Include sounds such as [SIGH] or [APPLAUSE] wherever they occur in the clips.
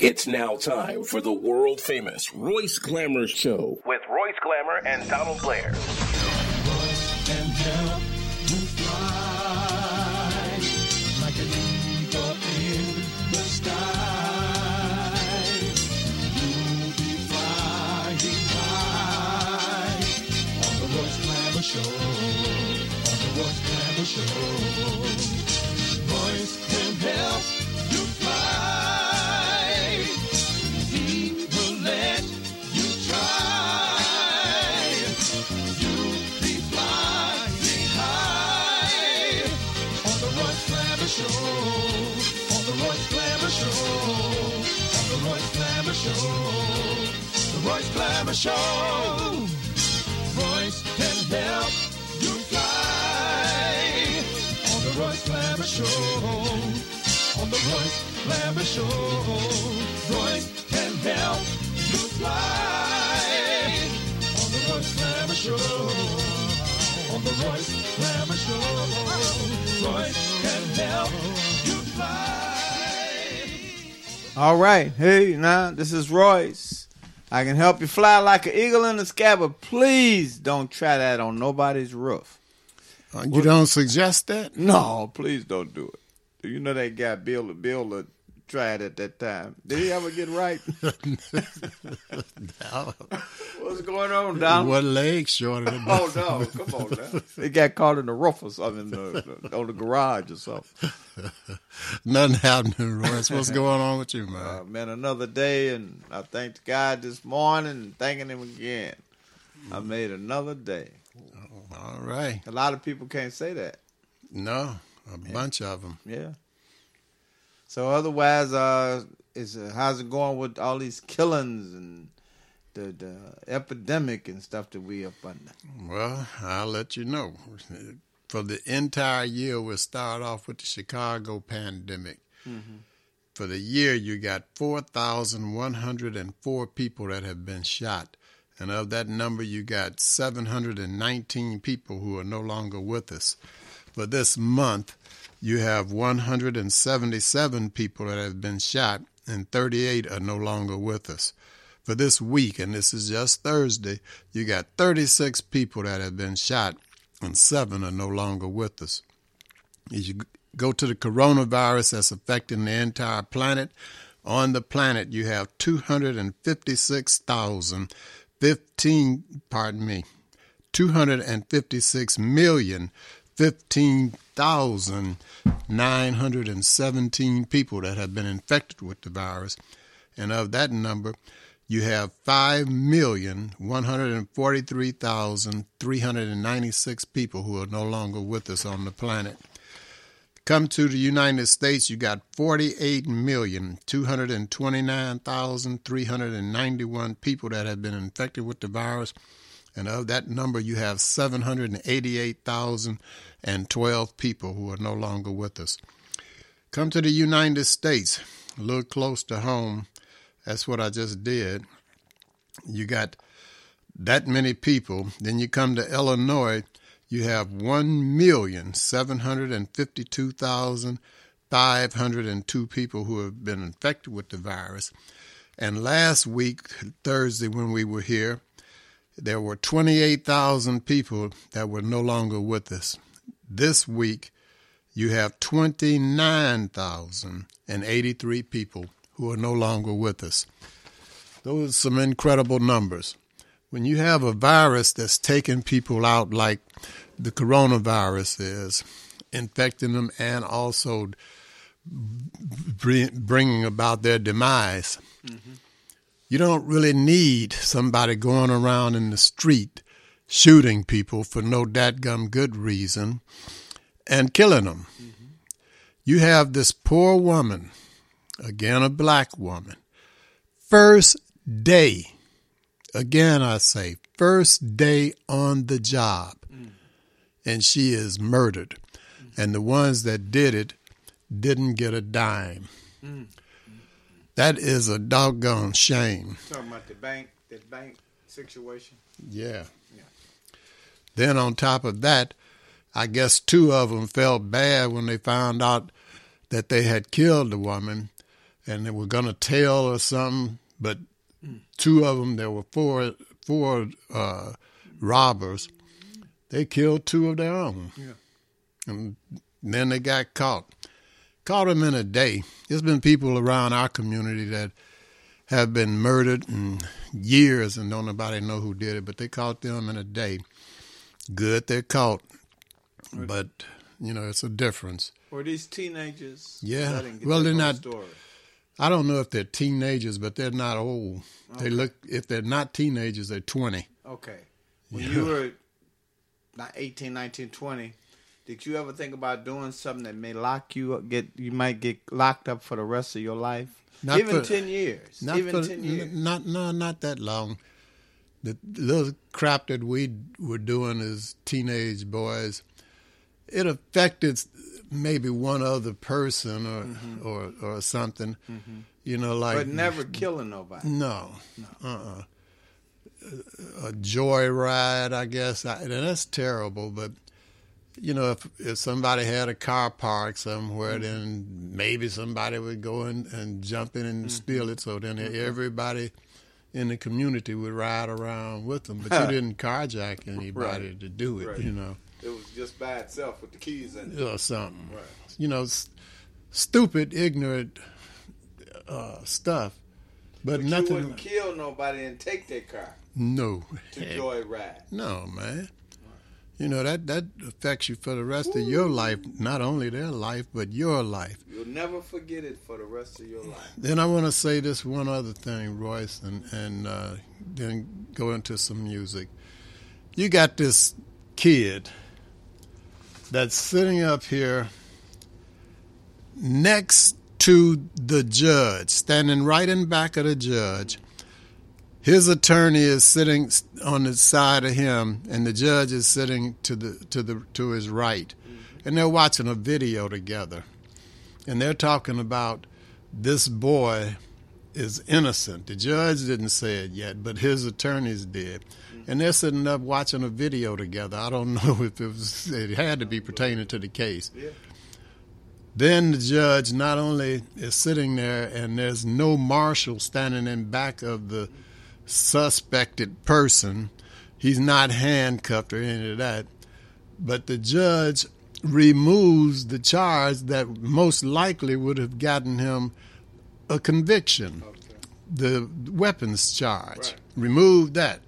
It's now time for the world famous Royce Glamour Show with Royce Glamour and Donald Blair. Show, on the Royce Glamour Show. Royce can help Show. Royce can help you fly on the Royce Glamour Show. On the Royce Glamour Show. Royce can help you fly on the Royce Glamour Show. On the Royce Glamour Show. Royce can help you fly. All right. Hey, now, this is Royce. I can help you fly like an eagle in the sky, but please don't try that on nobody's roof. Uh, you don't suggest that? No, please don't do it. You know that guy Bill Bill tried at that time. Did he ever get right? [LAUGHS] no. What's going on, Don? One leg shorter than Oh no, come on now. He got caught in the roof or something, the, on the garage or something. [LAUGHS] Nothing happening, Royce. What's [LAUGHS] going on with you, man? Uh, man, another day, and I thanked God this morning and thanking Him again. I made another day. All right. A lot of people can't say that. No, a bunch of them. Yeah. So otherwise, uh, is uh, how's it going with all these killings and the the epidemic and stuff that we up under? Well, I'll let you know. For the entire year, we'll start off with the Chicago pandemic. Mm-hmm. For the year, you got 4,104 people that have been shot. And of that number, you got 719 people who are no longer with us. For this month, you have 177 people that have been shot, and 38 are no longer with us. For this week, and this is just Thursday, you got 36 people that have been shot, and seven are no longer with us. As you go to the coronavirus that's affecting the entire planet, on the planet you have 256,015, pardon me, 256 million 15,917 people that have been infected with the virus. And of that number, you have 5,143,396 people who are no longer with us on the planet. Come to the United States, you got 48,229,391 people that have been infected with the virus. And of that number, you have 788,012 people who are no longer with us. Come to the United States, a little close to home. That's what I just did. You got that many people. Then you come to Illinois, you have 1,752,502 people who have been infected with the virus. And last week, Thursday, when we were here, there were 28,000 people that were no longer with us. This week, you have 29,083 people who are no longer with us. Those are some incredible numbers. When you have a virus that's taking people out like the coronavirus is, infecting them and also bringing about their demise, mm-hmm. you don't really need somebody going around in the street shooting people for no dadgum good reason and killing them. Mm-hmm. You have this poor woman, again a black woman, first day, again I say, first day on the job, mm. and she is murdered. Mm. And the ones that did it didn't get a dime. Mm. That is a doggone shame. Talking about the bank, the bank situation. Yeah. Then on top of that, I guess two of them felt bad when they found out that they had killed the woman and they were going to tell or something, but two of them, there were four four uh, robbers. They killed two of their own, Yeah. and then they got caught. Caught them in a day. There's been people around our community that have been murdered in years and don't nobody know who did it, but they caught them in a day. Good, they're caught, but you know it's a difference. Were these teenagers? Yeah. Well, they're not- Story. I don't know if they're teenagers, but they're not old. They look if they're not teenagers, they're twenty. Okay. When you [LAUGHS] were not 18, 19, 20, did you ever think about doing something that may lock you up, get you might get locked up for the rest of your life? Not Even for- 10 years. Not Even for, 10 years. Not no, not that long. The little crap that we were doing as teenage boys, it affected maybe one other person or mm-hmm. or or something. Mm-hmm. You know, like but never killing nobody. No, uh-uh. A joyride, I guess. I, and that's terrible, but you know, if if somebody had a car parked somewhere, mm-hmm. then maybe somebody would go in and jump in and steal it. So then everybody in the community would ride around with them. But you [LAUGHS] didn't carjack anybody Right. to do it, Right. you know, It was just by itself with the keys in it. or something. Right. You know, s- stupid, ignorant uh, stuff. But, But you nothing. wouldn't kill nobody and take their car no. to joyride. No, man. You know that that affects you for the rest of your life. Not only their life, but your life. You'll never forget it for the rest of your life. Then I want to say this one other thing, Royce, and and uh, then go into some music. You got this kid that's sitting up here next to the judge, standing right in back of the judge. His attorney is sitting on the side of him, and the judge is sitting to the to the to his right, mm-hmm. and they're watching a video together, and they're talking about this boy is innocent. The judge didn't say it yet, but his attorneys did. Mm-hmm. And they're sitting up watching a video together. I don't [LAUGHS] know if it was it had to be pertaining to the case. Then the judge not only is sitting there and there's no marshal standing in back of the mm-hmm. Suspected person, he's not handcuffed or any of that, but the judge removes the charge that most likely would have gotten him a conviction Okay. the weapons charge. Right. Remove that.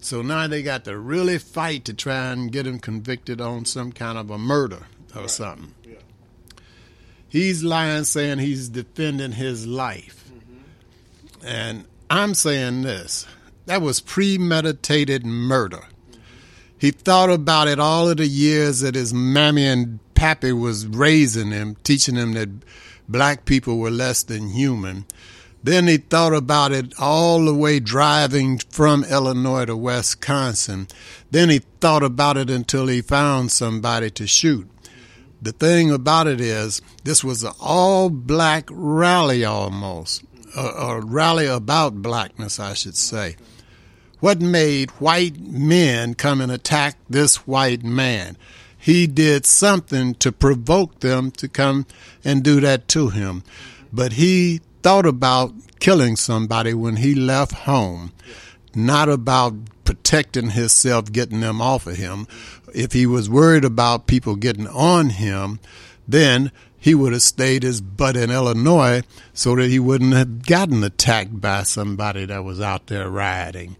So now they got to really fight to try and get him convicted on some kind of a murder or Right. something. Yeah. He's lying saying he's defending his life. Mm-hmm. And I'm saying this that was premeditated murder. He thought about it all of the years that his mammy and pappy was raising him, teaching him that black people were less than human. Then he thought about it all the way driving from Illinois to Wisconsin. Then he thought about it until he found somebody to shoot. The thing about it is, this was an all black rally almost, a, rally about blackness, I should say. What made white men come and attack this white man? He did something to provoke them to come and do that to him. But he thought about killing somebody when he left home, not about protecting himself, getting them off of him. If he was worried about people getting on him, then he would have stayed his butt in Illinois so that he wouldn't have gotten attacked by somebody that was out there rioting.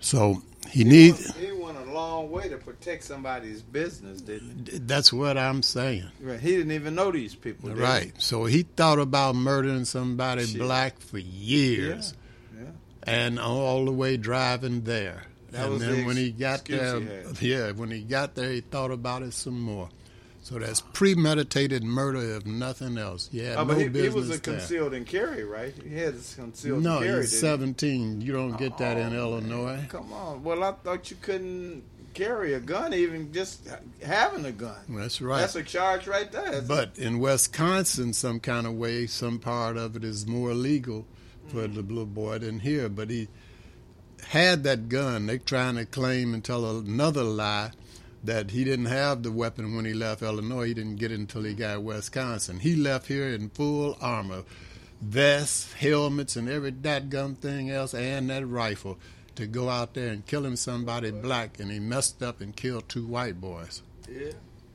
So he needs. He went a long way to protect somebody's business, didn't he? That's what I'm saying. he? Right. He didn't even know these people. he? Right. So he thought about murdering somebody Shit. black for years. Yeah. And all the way driving there. That and was then the when he got there, he yeah, when he got there, he thought about it some more. So that's premeditated murder, if nothing else. Yeah, Oh, no but he, he business was a there. concealed and carry, right? He had a concealed No, and carry. he's didn't he? 17. You don't get that in Oh, Illinois. Come on. Well, I thought you couldn't carry a gun, even just having a gun. That's right. That's a charge right there. isn't it? But in Wisconsin, some kind of way, some part of it is more legal for Mm-hmm. the little boy than here. But he had that gun. They're trying to claim and tell another lie that he didn't have the weapon when he left Illinois. He didn't get it until he got Wisconsin. He left here in full armor, vests, helmets, and every dadgum thing else, and that rifle to go out there and killing somebody black, and he messed up and killed two white boys. Yeah.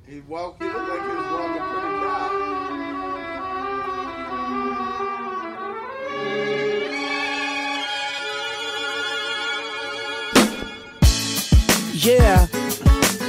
He walked. He looked like he was walking pretty proud. Yeah.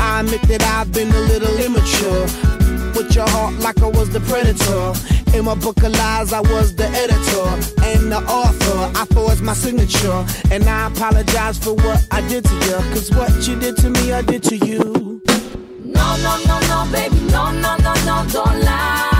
I admit that I've been a little immature. With your heart like I was the predator. In my book of lies, I was the editor and the author. I forged my signature. And I apologize for what I did to you. Cause what you did to me, I did to you. No, no, no, no, baby, no, no, no, no, don't lie.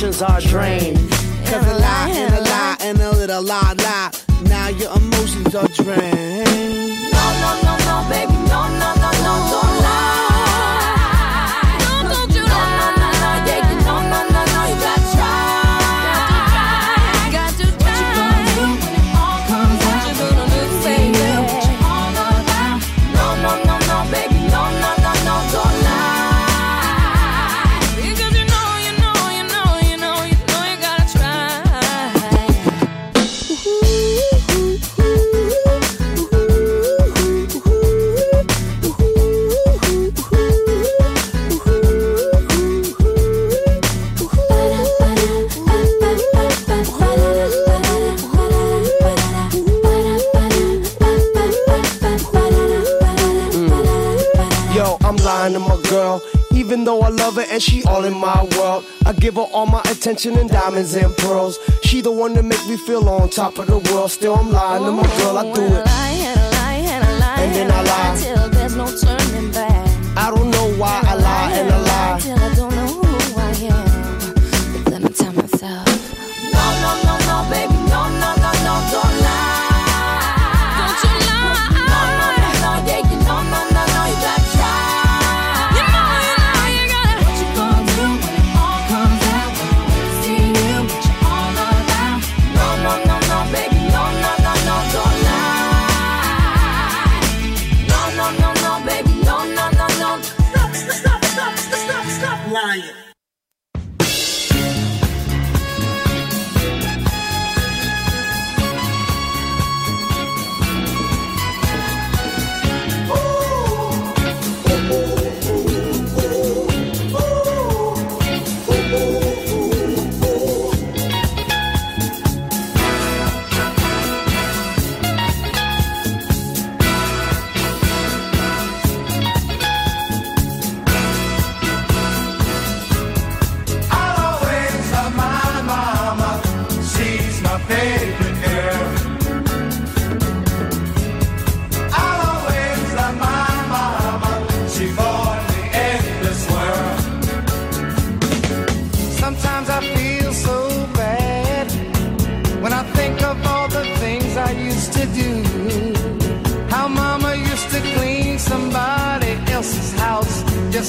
emotions are drained. Cause a lie and a lie and a little lie lie. Now your emotions are drained. No, no, no, no, baby, Even though I love her and she all in my world, I give her all my attention and diamonds and pearls. She the one that make me feel on top of the world. Still, I'm lying to my girl. I do it. And then I lie. Till there's no turning back. I don't know why I lie and I lie.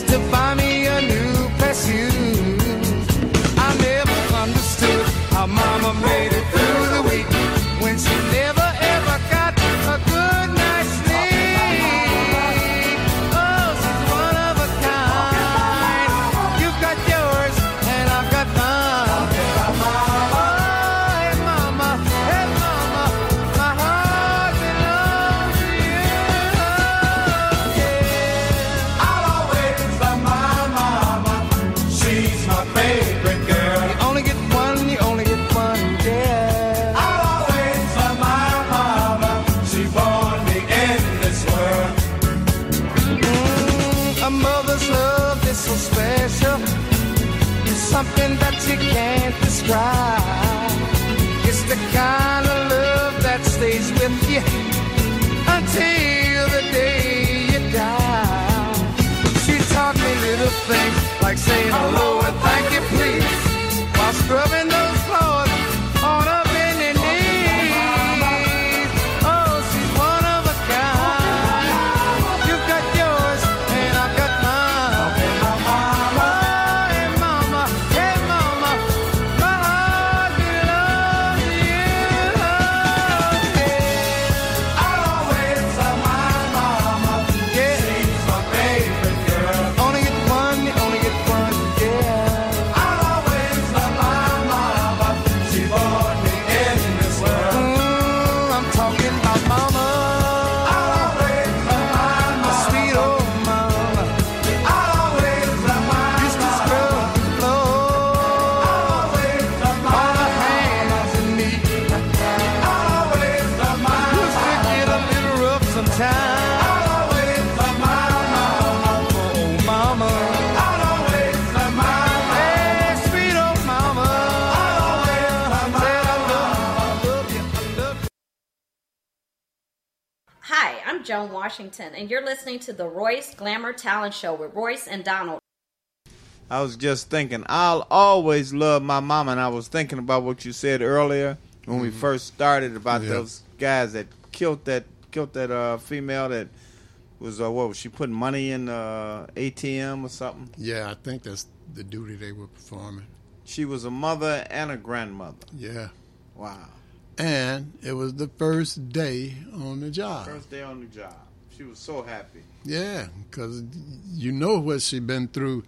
To buy me to the Royce Glamour Talent Show with Royce and Donald. I was just thinking, I'll always love my mama, and I was thinking about what you said earlier when we first started about Yeah. those guys that killed that killed that uh, female that was uh, what was she putting money in uh, ATM or something? Yeah, I think that's the duty they were performing. She was a mother and a grandmother. Yeah. Wow, And it was the first day on the job. first day on the job, she was so happy. Yeah, because you know what she'd been through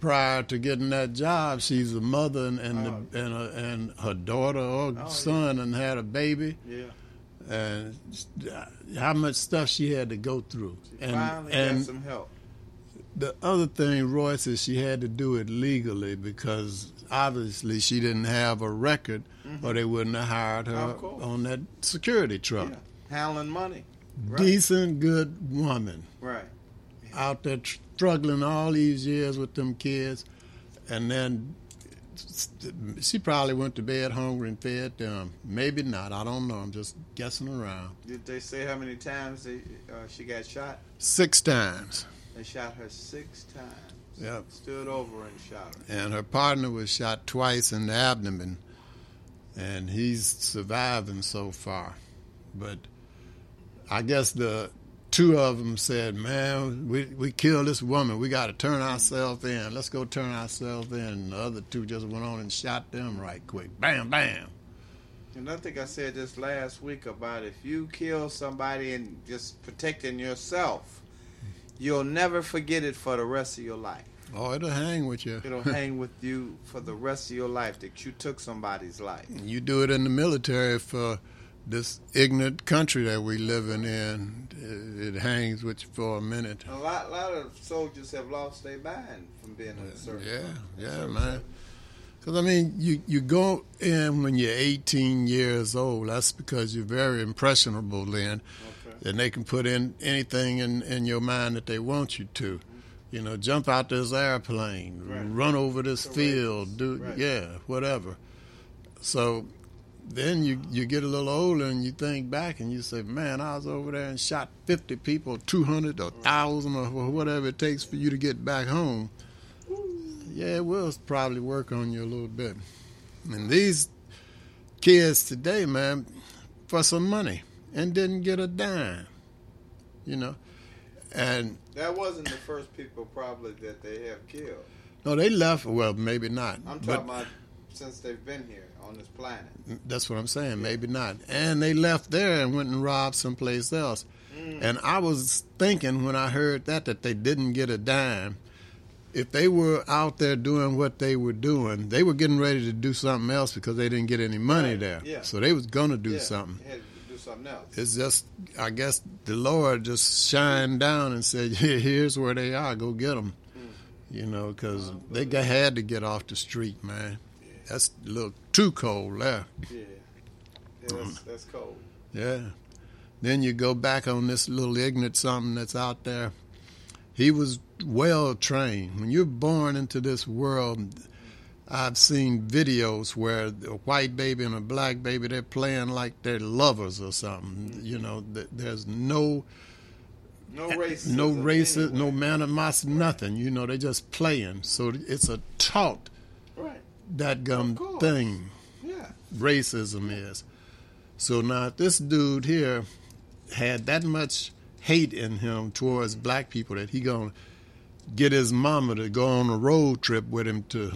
prior to getting that job. She's a mother and and, Oh. the, and, a, and her daughter or Oh, son and had a baby, Yeah, and how much stuff she had to go through. she and finally and got some help. the other thing, Royce, is she had to do it legally because obviously she didn't have a record, or they wouldn't have hired her Mm-hmm. On that security truck. Yeah, handling money. Right. Decent, good woman. Right. out there struggling all these years with them kids, and then she probably went to bed hungry and fed them. Maybe not. I don't know. I'm just guessing around. Did they say how many times they, uh, she got shot? Six times. They shot her six times. Yep. Stood over and shot her. And her partner was shot twice in the abdomen, and he's surviving so far. But I guess the two of them said, "Man, we we killed this woman. We got to turn ourselves in. Let's go turn ourselves in." And the other two just went on and shot them right quick. Bam, bam. And I think I said this last week about if you kill somebody and just protecting yourself, you'll never forget it for the rest of your life. Oh, it'll hang with you. It'll [LAUGHS] hang with you for the rest of your life that you took somebody's life. You do it in the military for this ignorant country that we living in. It, it hangs with you for a minute. A lot, lot of soldiers have lost their mind from being in certain. Yeah, yeah, man. Because I mean, you you go in when you're 18 years old. That's because you're very impressionable then, Okay. and they can put in anything in in your mind that they want you to. You know, jump out this airplane, Right. run over this Courageous. field, do Right. yeah, whatever. So then you you get a little older and you think back and you say, man, I was over there and shot 50 people, 200 or 1,000 or whatever it takes for you to get back home. Yeah, it will probably work on you a little bit. And these kids today, man, for some money and didn't get a dime, you know. And That wasn't the first people probably that they have killed. no, they left. Well, maybe not. I'm talking about since they've been here on this planet. That's what I'm saying. Maybe not. And they left there and went and robbed someplace else. Mm. And I was thinking when I heard that that they didn't get a dime. If they were out there doing what they were doing, they were getting ready to do something else because they didn't get any money Right. there. Yeah. So they was gonna do yeah, something. They had to do something else. It's just, I guess the Lord just shined down and said, [LAUGHS] Here, "Here's where they are. Go get them." Mm. You know, because uh, they got, had to get off the street, man. That's a little too cold there. Yeah. Yeah, that's, um, that's cold. Yeah. Then you go back on this little ignorant something that's out there. He was well trained. When you're born into this world, I've seen videos where a white baby and a black baby they're playing like they're lovers or something. Mm-hmm. You know, there's no No eh, racism. no racist, anyway. no animosity, nothing. You know, they're just playing. So it's a taught Right. That gum thing. Yeah. racism is. So now, this dude here had that much hate in him towards black people that he gonna get his mama to go on a road trip with him to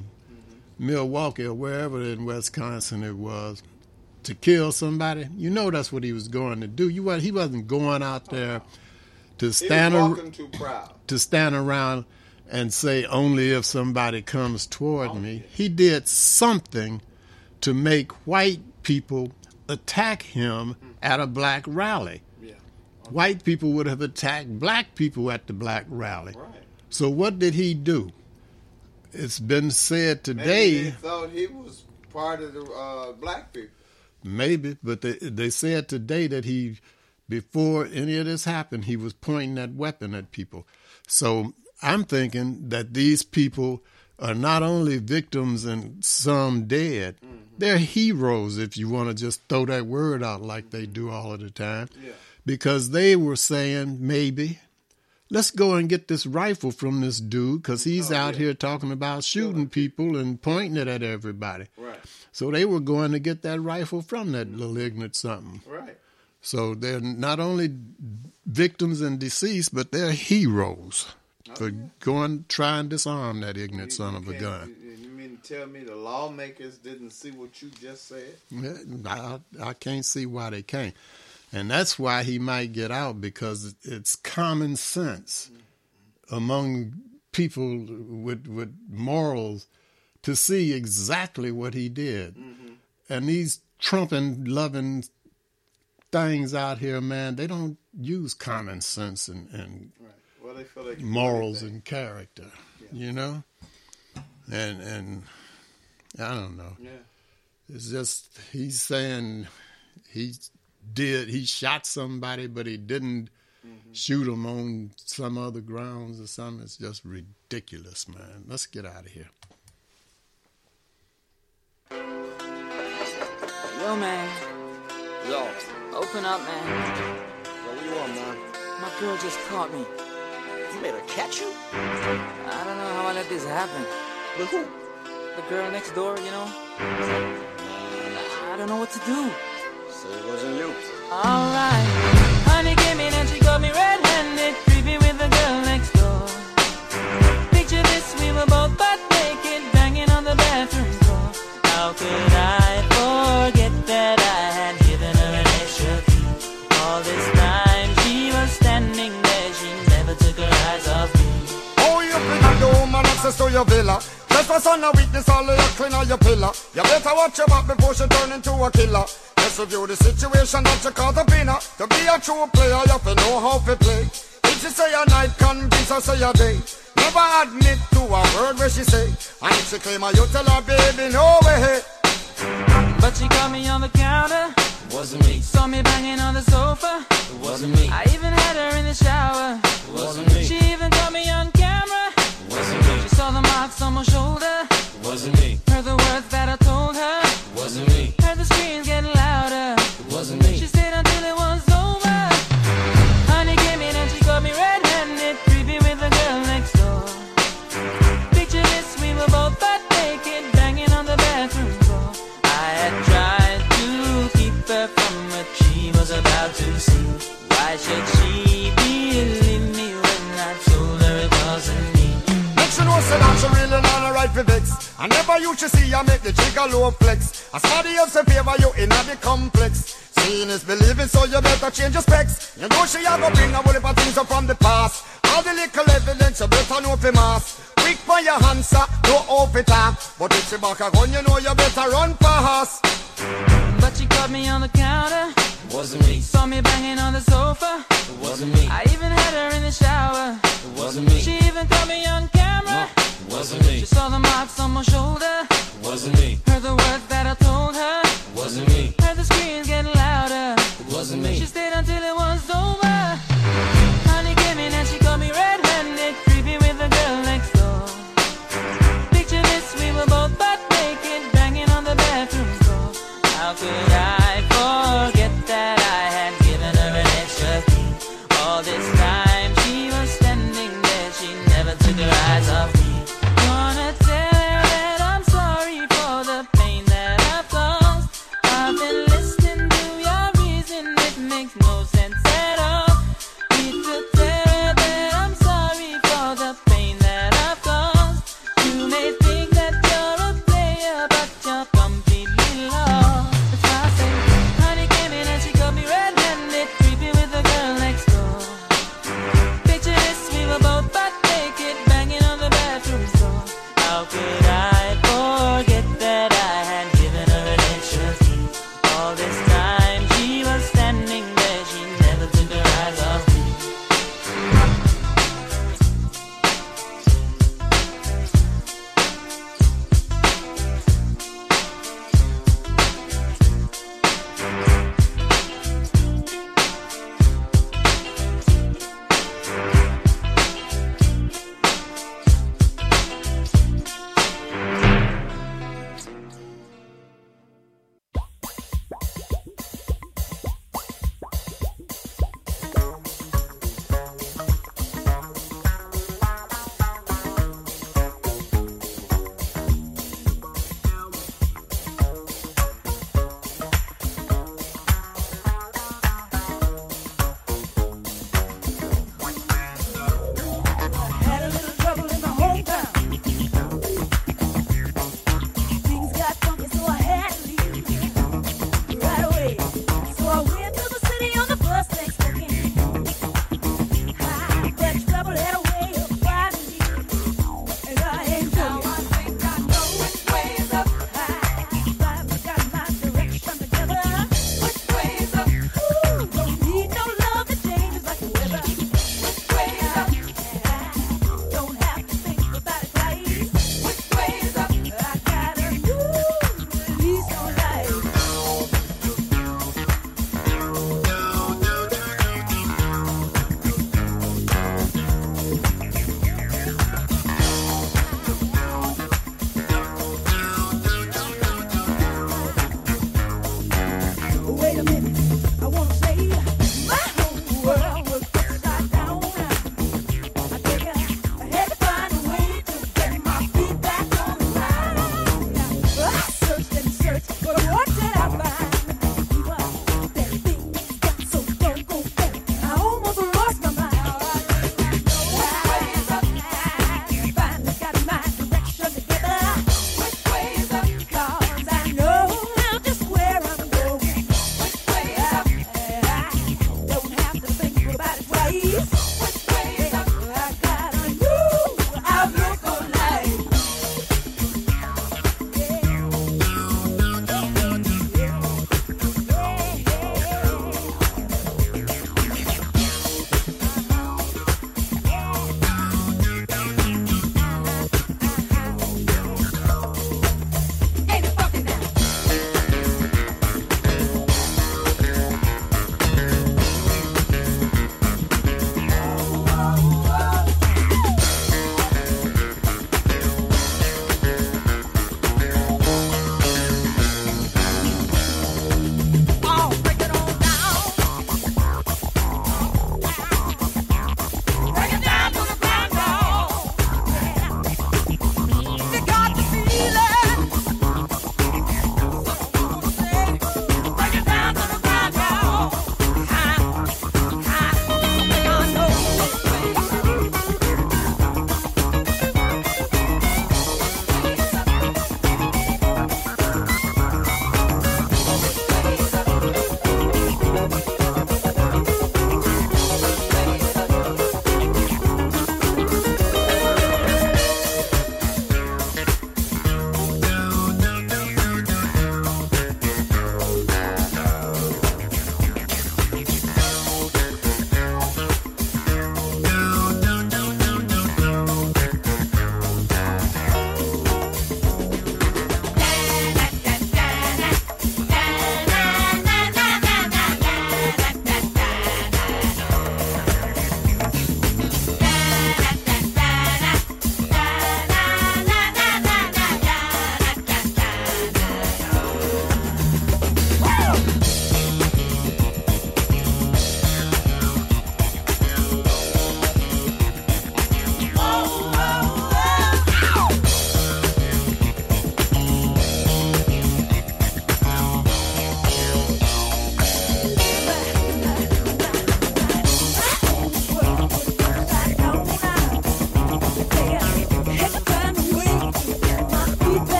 Milwaukee or wherever in Wisconsin it was to kill somebody. You know that's what he was going to do. You wa- he wasn't going out there to stand ar- too proud. to stand around and say only if somebody comes toward me. He did something to make white people attack him at a black rally. Yeah. White people would have attacked black people at the black rally. Right. So what did he do? It's been said Maybe today, they thought he was part of the uh, black people. maybe, but they they said today that he, before any of this happened, he was pointing that weapon at people. So I'm thinking that these people are not only victims and some dead, mm-hmm. they're heroes. If you want to just throw that word out like they do all of the time, Yeah. because they were saying maybe. Let's go and get this rifle from this dude because he's oh, out here talking about shooting people and pointing it at everybody. Right. So they were going to get that rifle from that mm-hmm. little ignorant something. Right. So they're not only victims and deceased, but they're heroes for going try and disarm that ignorant son of a gun. You, you mean to tell me the lawmakers didn't see what you just said? I, I can't see why they can't. And that's why he might get out because it's common sense among people with with morals to see exactly what he did. Mm-hmm. And these Trump and loving things out here, man, they don't use common sense and, and they feel they can morals and character, you know? And and I don't know. Yeah. It's just he's saying he did he shot somebody, but he didn't mm-hmm. shoot him on some other grounds or something. It's just ridiculous, man. Let's get out of here. Yo, man. Yo, Open up, man. yo, what you want, man? My girl just caught me. You made her catch you? I don't know how I let this happen. With who? The girl next door, you know? I don't know what to do. So it wasn't you. Alright. Honey came in and she got me red-handed, creepy with the girl access to your villa. Trespass on a weakness, all of your clean on your pillar. You better watch your back before she turn into a killer. Let's review the situation that you call the winner. To be a true player, you have to know how to play. If she say a night, convince her say a day. Never admit to a word where she say. And if she claim her, you tell her, baby, no way. But she caught me on the counter. Wasn't me. Saw me banging on the sofa. Wasn't me. I even had her in the shower. Wasn't me. She even caught me on camera. It wasn't me. She saw the on my shoulder. Wasn't me. Heard the words that I told her. Wasn't me. Heard the screams getting for vex. I never used to see her make the jigger low flex. As somebody else in favor you in the complex. Seeing is believing, so you better change your specs. You know she a go bring a whole heap of things up from the past. All the little evidence you better know for mass. Quick for your answer, no off it talk. But if she back a gun, you know you better run fast. But she caught me on the counter. It wasn't me. Saw me banging on the sofa. It wasn't me. I even had her in the shower. It wasn't me. She even caught me on camera. It wasn't me. She saw the marks on my shoulder. It wasn't me. Heard the words that I told her. It wasn't me. Heard the screams getting louder. It wasn't me. She stayed until it was over.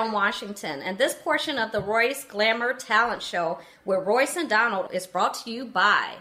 I'm Washington, and this portion of the Royce Glamour Talent Show with Royce and Donald is brought to you by.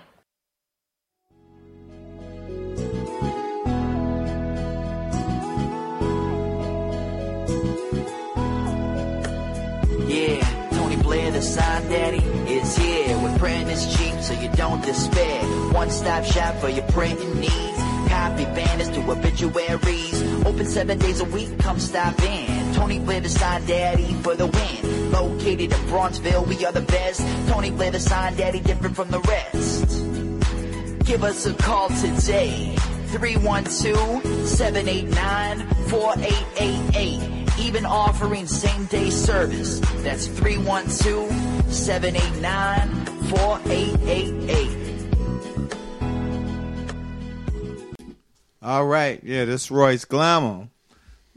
Yeah, Tony Blair, the sign daddy, is here with print is cheap, so you don't despair. One stop shop for your printing needs. Copy banners to obituaries. Open seven days a week, come stop in. Tony Blair, the sign daddy, for the win. Located in Bronxville, we are the best. Tony Blair, the sign daddy, different from the rest. Give us a call today. 312-789-4888. Even offering same day service. That's 312-789-4888. All right, yeah, this Royce Glamour.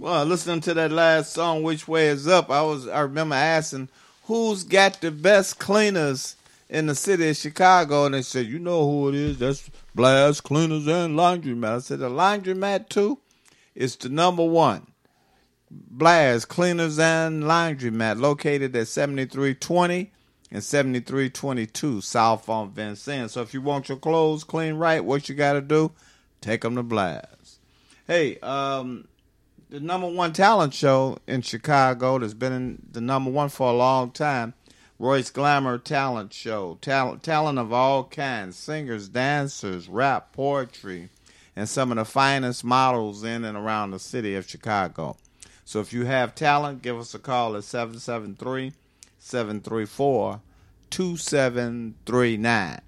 Well, listening to that last song, "Which Way Is Up," I was I remember asking who's got the best cleaners in the city of Chicago, and they said, "You know who it is? That's Blast Cleaners and Laundromat." I said, "The Laundromat too? It's the number one." Blast Cleaners and Laundromat, located at 7320 and 7322 South on Vincennes. So if you want your clothes clean right, what you got to do? Take them to Blast. Hey, um, the number one talent show in Chicago that's been in the number one for a long time. Royce Glamour Talent Show. Talent, talent of all kinds singers, dancers, rap, poetry, and some of the finest models in and around the city of Chicago. So if you have talent, give us a call at 773 734 2739.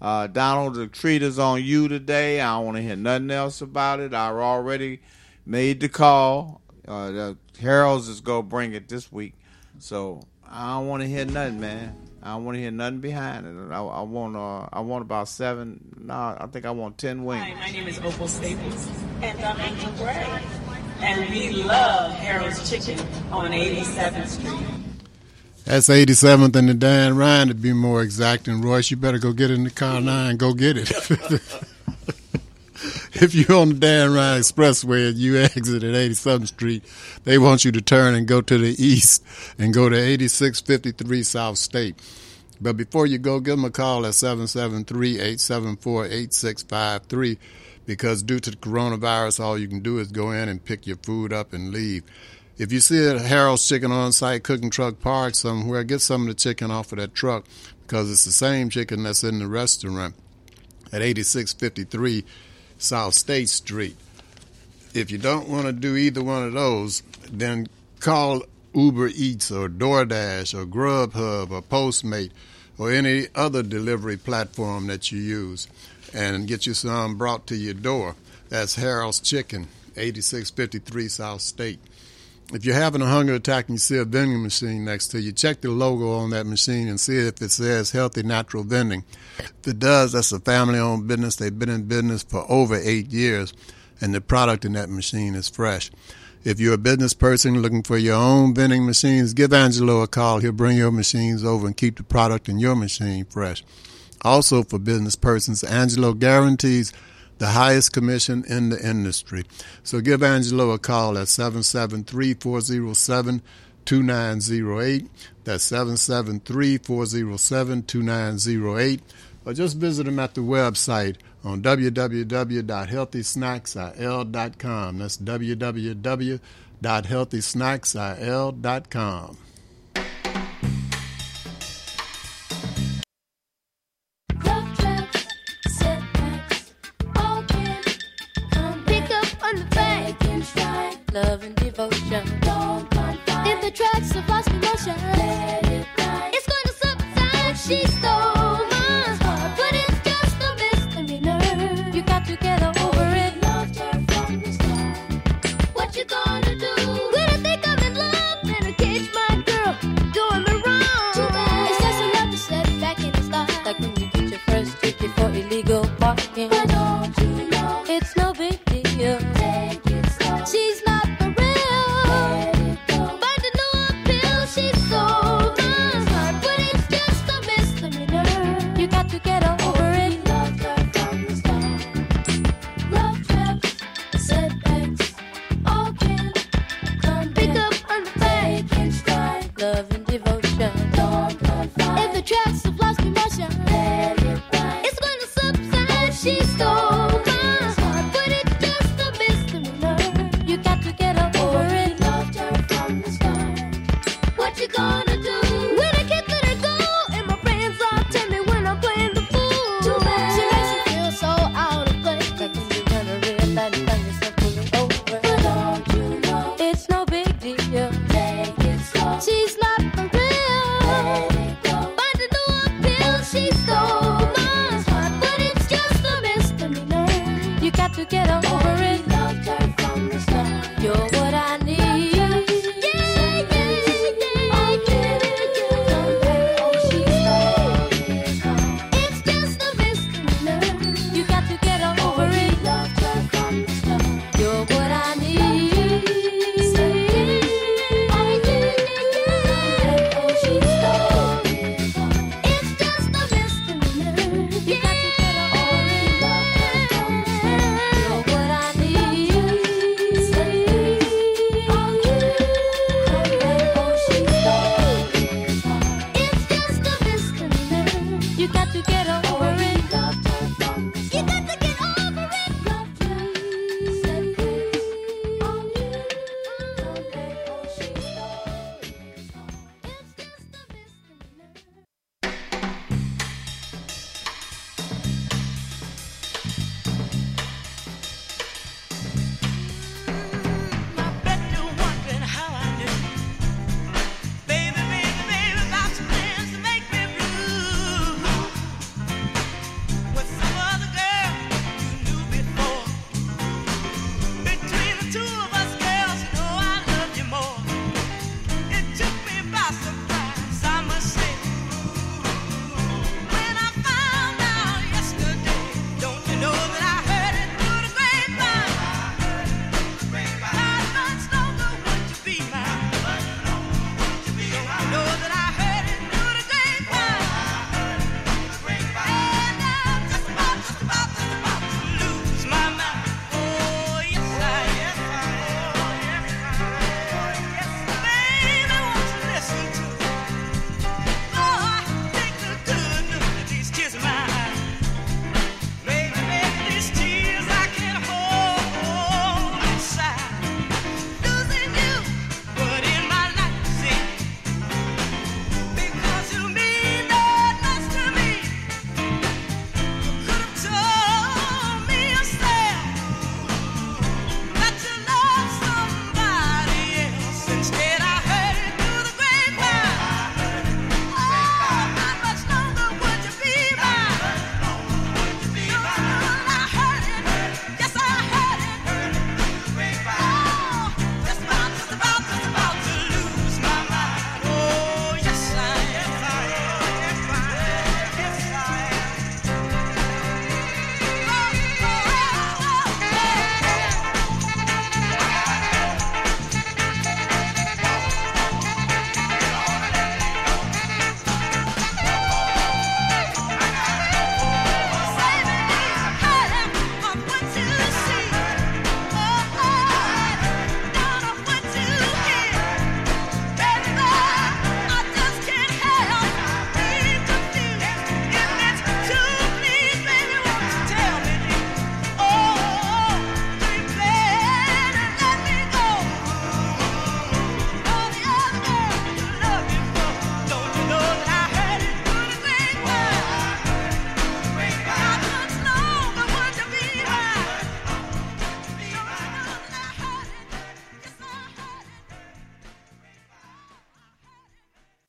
Uh, Donald, the treat is on you today. I don't want to hear nothing else about it. I already made the call. Uh, the Harold's is going to bring it this week. So I don't want to hear nothing, man. I don't want to hear nothing behind it. I, I want uh, I want about seven. No, I think I want ten wings. Hi, my name is Opal Staples, and I'm Angel Gray, and we love Harold's Chicken on 87th Street. That's 87th and the Dan Ryan to be more exact. And Royce, you better go get in the car now and go get it. [LAUGHS] [LAUGHS] if you're on the Dan Ryan Expressway and you exit at 87th Street, they want you to turn and go to the east and go to 8653 South State. But before you go, give them a call at 773-874-8653 because due to the coronavirus, all you can do is go in and pick your food up and leave. If you see a Harold's Chicken on site cooking truck parked somewhere, get some of the chicken off of that truck because it's the same chicken that's in the restaurant at 8653 South State Street. If you don't want to do either one of those, then call Uber Eats or DoorDash or Grubhub or Postmate or any other delivery platform that you use and get you some brought to your door. That's Harold's Chicken, 8653 South State. If you're having a hunger attack and you see a vending machine next to you, check the logo on that machine and see if it says Healthy Natural Vending. If it does, that's a family owned business. They've been in business for over eight years, and the product in that machine is fresh. If you're a business person looking for your own vending machines, give Angelo a call. He'll bring your machines over and keep the product in your machine fresh. Also, for business persons, Angelo guarantees the highest commission in the industry. So give Angelo a call at 773 407 2908. That's 773 407 2908. Or just visit him at the website on www.healthysnacksil.com. That's www.healthysnacksil.com. Love and devotion. Don't confide. In the tracks of lost emotion.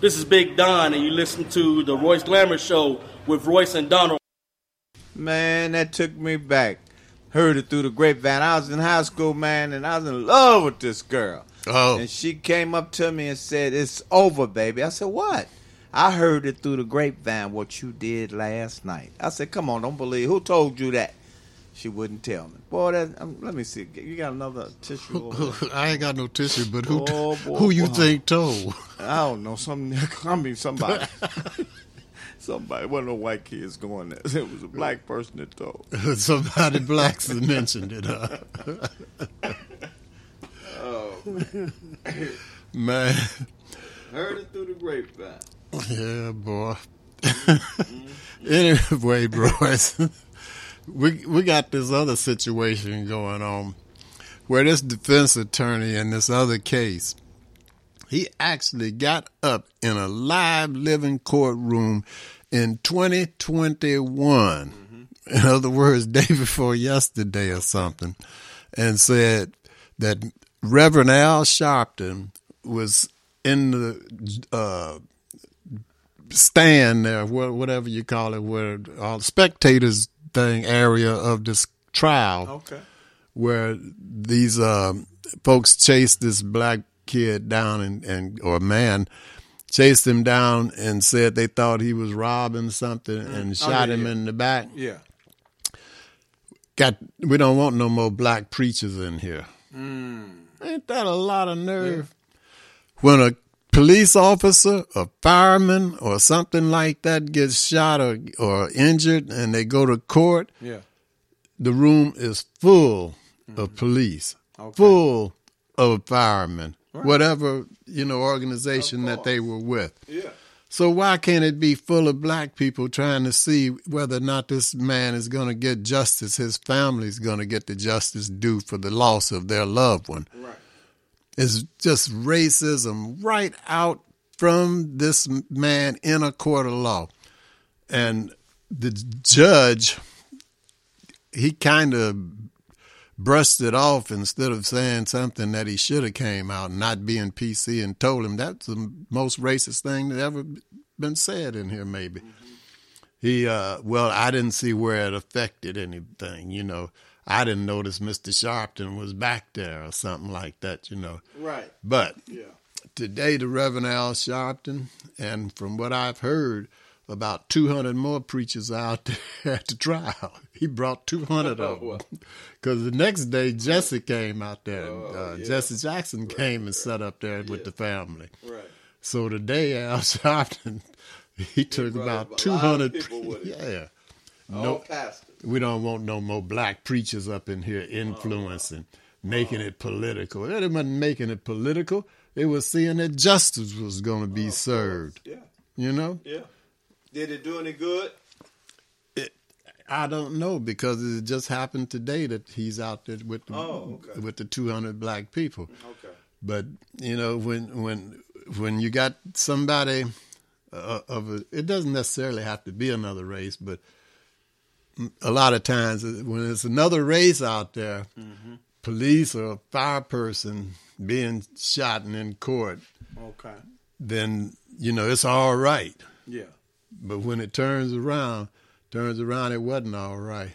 This is Big Don, and you listen to the Royce Glamour Show with Royce and Donald. Man, that took me back. Heard it through the grapevine. I was in high school, man, and I was in love with this girl. Oh. And she came up to me and said, It's over, baby. I said, What? I heard it through the grapevine what you did last night. I said, Come on, don't believe. Who told you that? She wouldn't tell me. Boy, that, um, let me see. You got another tissue? [LAUGHS] I ain't got no tissue, but who Oh, boy, who you boy. think told? I don't know. Some, [LAUGHS] I mean, somebody. [LAUGHS] somebody. It wasn't no white kids going there. It was a black person that told. Somebody blacks that mentioned it. Huh? Oh, Man, heard it through the grapevine. yeah, boy. anyway, Royce, we we got this other situation going on where this defense attorney in this other case, he actually got up in a live living courtroom in 2021. In other words, [LAUGHS] day before yesterday or something, and said that Reverend Al Sharpton was in the uh, stand there, whatever you call it, where all the spectators thing area of this trial Okay. where these uh, folks chased this black kid down and, and or man chased him down and said they thought he was robbing something and Oh, shot yeah, him yeah. in the back. Yeah. Got we don't want no more black preachers in here. Mm. Ain't that a lot of nerve? When a police officer, a fireman, or something like that gets shot or or injured, and they go to court, Yeah. the room is full of mm-hmm. police, Okay. full of firemen, Right. whatever you know organization that they were with. Yeah. So why can't it be full of black people trying to see whether or not this man is going to get justice, his family is going to get the justice due for the loss of their loved one? Right. It's just racism right out from this man in a court of law. And the judge, he kind of brushed it off instead of saying something that he should have came out and not being PC and told him that's the most racist thing that ever been said in here maybe. He uh well, I didn't see where it affected anything, you know. I didn't notice Mr. Sharpton was back there or something like that, you know. Right. But Yeah. today the Reverend Al Sharpton, and from what I've heard, about 200 more preachers out [LAUGHS] there at the trial. He brought 200 of [LAUGHS] them. Because the next day, Jesse came out there. and, uh, Jesse Jackson came and sat up there with the family. Right. So today, Al [LAUGHS] Sharpton, he took brought about a lot of 200. people. Yeah. All pastors. We don't want no more black preachers up in here influencing, making it political. They wasn't making it political. They were seeing that justice was going to be served. Yeah. You know? Yeah. Did it do any good? I don't know because it just happened today that he's out there with the, Oh, okay. with the 200 black people. Okay. But you know when when when you got somebody uh, of a, it doesn't necessarily have to be another race, but a lot of times when it's another race out there, Mm-hmm. police or a fire person being shot and in court, Okay. then you know it's all right. Yeah. But when it turns around, turns around, it wasn't all right.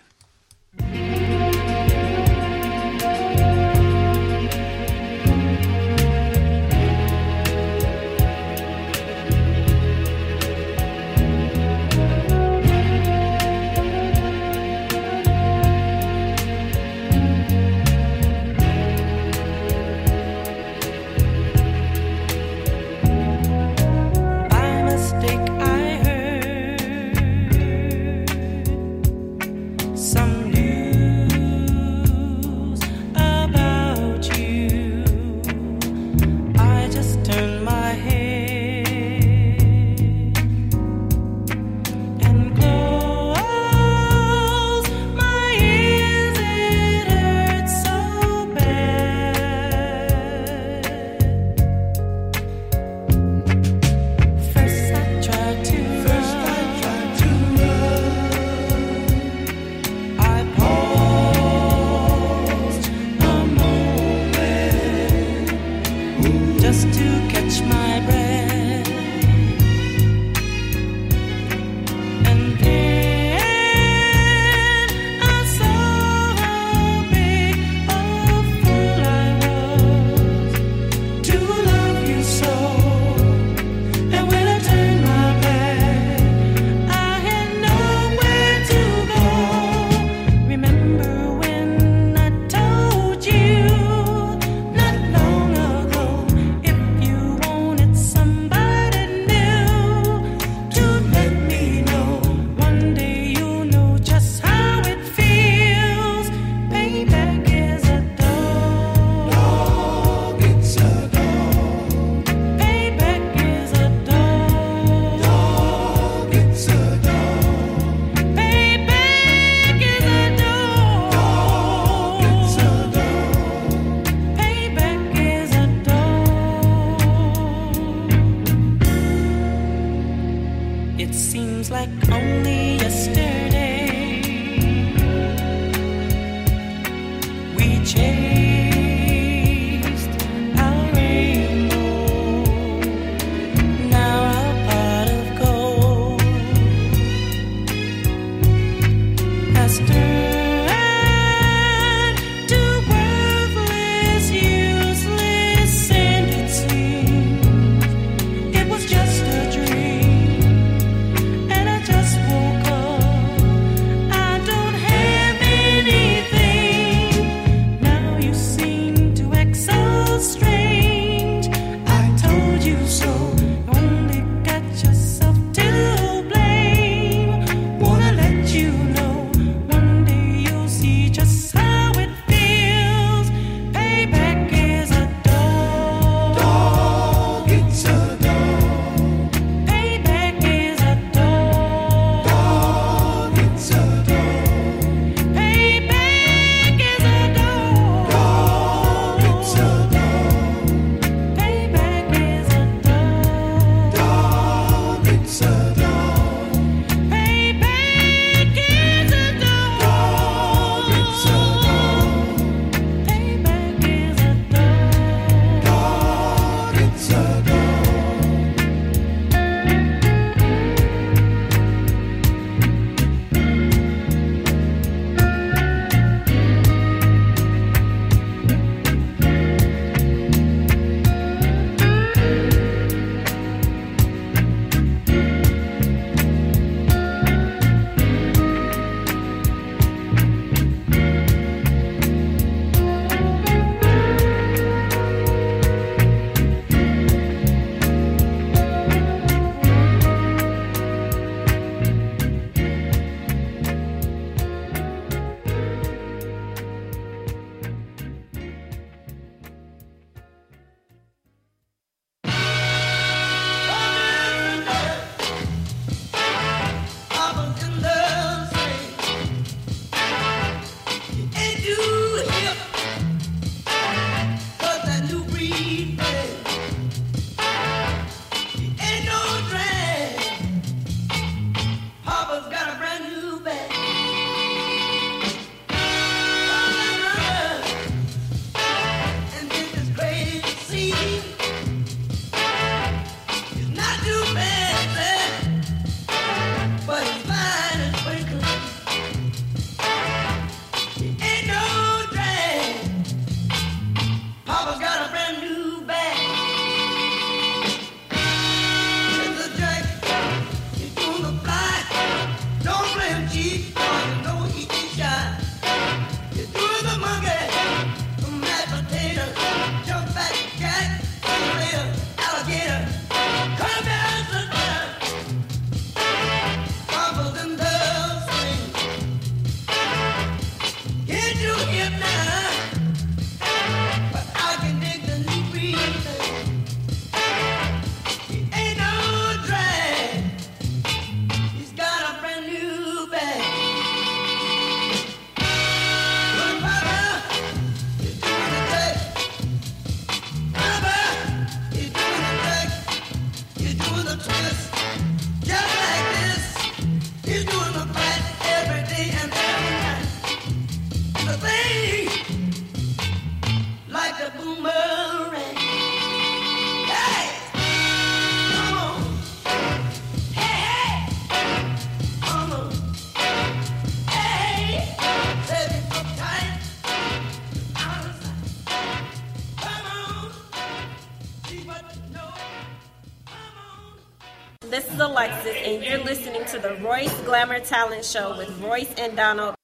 Royce Glamour Talent Show with Royce and Donald.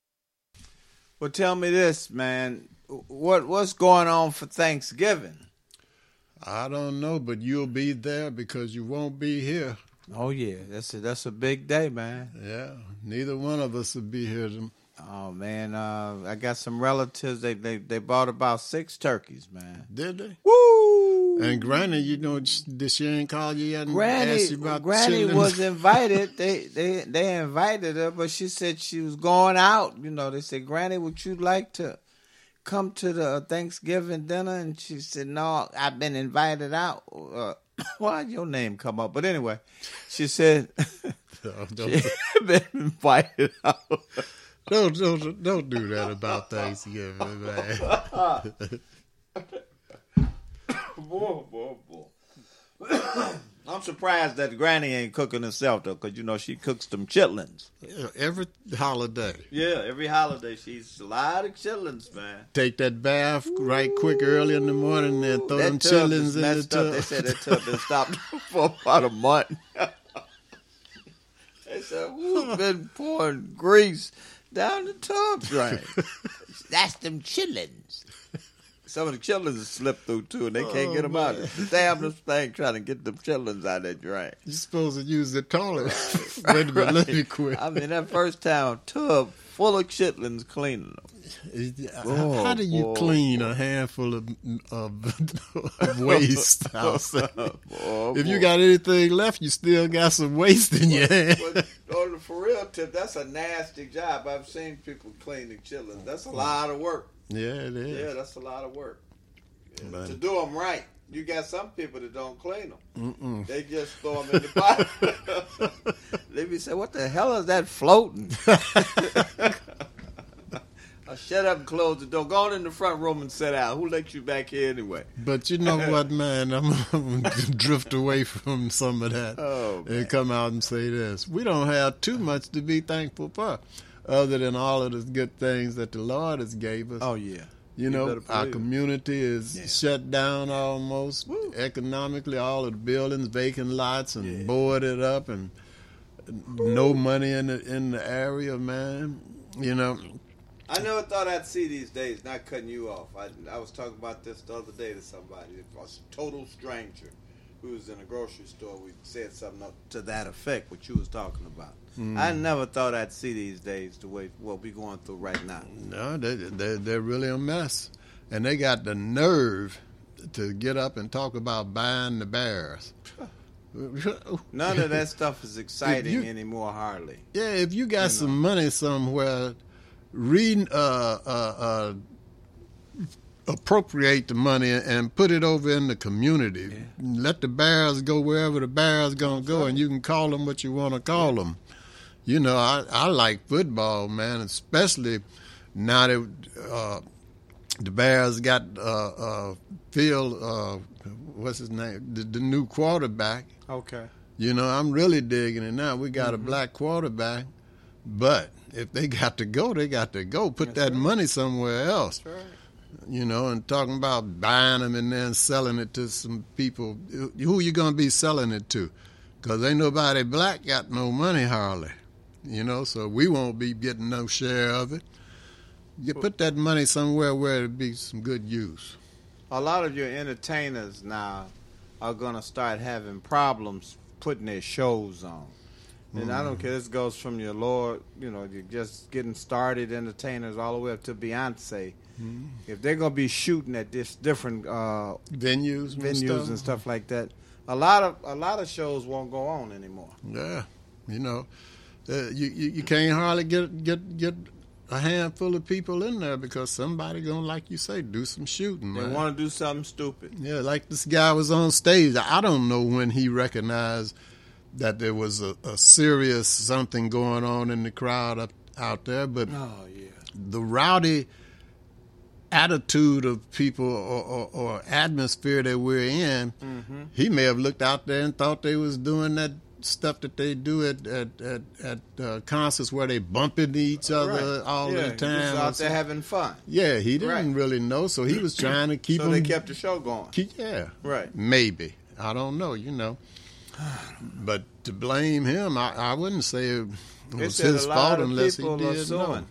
Well, tell me this, man. What what's going on for Thanksgiving? I don't know, but you'll be there because you won't be here. Oh yeah, that's a, that's a big day, man. Yeah, neither one of us will be here. To, Oh man, uh, I got some relatives. They they they bought about six turkeys, man. did they? Woo! And Granny, you know, did she ain't call you yet and Granny, asked you about Granny was invited. [LAUGHS] they they they invited her, but she said she was going out. You know, they said, Granny, would you like to come to the Thanksgiving dinner? And she said, No, I've been invited out. Uh, [COUGHS] why your name come up? But anyway, she said [LAUGHS] No, [LAUGHS] don't, she been invited out. don't, don't, don't do that about Thanksgiving, man. [COUGHS] boy, boy, boy. [COUGHS] I'm surprised that Granny ain't cooking herself though, because you know she cooks them chitlins. Yeah, Every holiday. Yeah, every holiday she's a lot of chitlins, man. Take that bath right quick early in the morning and throw them That tub is in the messed up. tub. They said that tub been stopped [LAUGHS] for about a month. [LAUGHS] they said, who's [LAUGHS] been pouring grease down the tub drain? That's them chitlins. Some of the chitlins slipped through too, and they oh, can't Oh, get them out. man. The damn this thing trying to get them chitlins out of that drain. You're supposed to use the toilet. Wait a minute, let me quit. I mean, that first time tub full of chitlins cleaning them. How- How do you boy. clean a handful of, of, [LAUGHS] of waste outside? [LAUGHS] Oh, boy, if you got anything left, you still got some waste in your hand. [LAUGHS] Oh, but on for real tip, that's a nasty job. I've seen people cleaning chitlins. That's a lot of work. Yeah, it is. Yeah, that's a lot of work. Yeah, to do them right, you got some people that don't clean them. Mm-mm. They just throw them in the pot. [LAUGHS] they be saying, "What the hell is that floating?" [LAUGHS] I shut up and close the door. Go on in the front room and sit out. Who let you back here anyway? But you know [LAUGHS] what, man? I'm, I'm gonna drift away from some of that Oh, man. and come out and say this: we don't have too much to be thankful for, other than all of the good things that the Lord has gave us. Oh yeah. You know, our community is shut down almost economically. All of the buildings, vacant lots, and boarded up, and no money in the in the area, man. You know, I never thought I'd see these days. Not cutting you off. I, I was talking about this the other day to somebody. A total stranger who was in a grocery store. We said something up to that effect. What you was talking about. Mm. I never thought I'd see these days the way what we're going through right now. no, they they they're really a mess, and they got the nerve to get up and talk about buying the Bears. None of that stuff is exciting you- anymore. Hardly. Yeah, if you got some money somewhere, read uh, uh, uh, appropriate the money and put it over in the community. Let the bears go wherever the bears gonna go, and you can call them what you want to call them. You know, I, I like football, man, especially now that uh, the Bears got uh, uh, Phil, uh, what's his name, the, the new quarterback. Okay. You know, I'm really digging it now. We got a black quarterback, but if they got to go, they got to go. Put that money somewhere else. You know, and talking about buying them and then selling it to some people. Who you gonna be selling it to? Because ain't nobody black got no money hardly. You know, so we won't be getting no share of it. You put that money somewhere where it'd be some good use. A lot of your entertainers now are gonna start having problems putting their shows on. And I don't care. This goes from your Lord, you know, you're just getting started entertainers all the way up to Beyonce. If they're gonna be shooting at this different uh, Venues, and venues stuff. and stuff like that, a lot of a lot of shows won't go on anymore. Yeah, you know, uh, you, you you can't hardly get get get a handful of people in there because somebody gonna, like you say, do some shooting. They want to do something stupid. Yeah, like this guy was on stage. I don't know when he recognized that there was a, a serious something going on in the crowd up out there, but Oh yeah. the rowdy attitude of people or, or, or atmosphere that we're in, Mm-hmm. he may have looked out there and thought they was doing that stuff that they do at at at, at uh, concerts where they bump into each other Right. all yeah, the time. out there having fun. yeah, he didn't Right. really know, so he was [CLEARS THROAT] trying to keep so they kept the show going. keep, yeah, Right. maybe I don't know. You know, But to blame him, I, I wouldn't say it was his fault unless he did. No.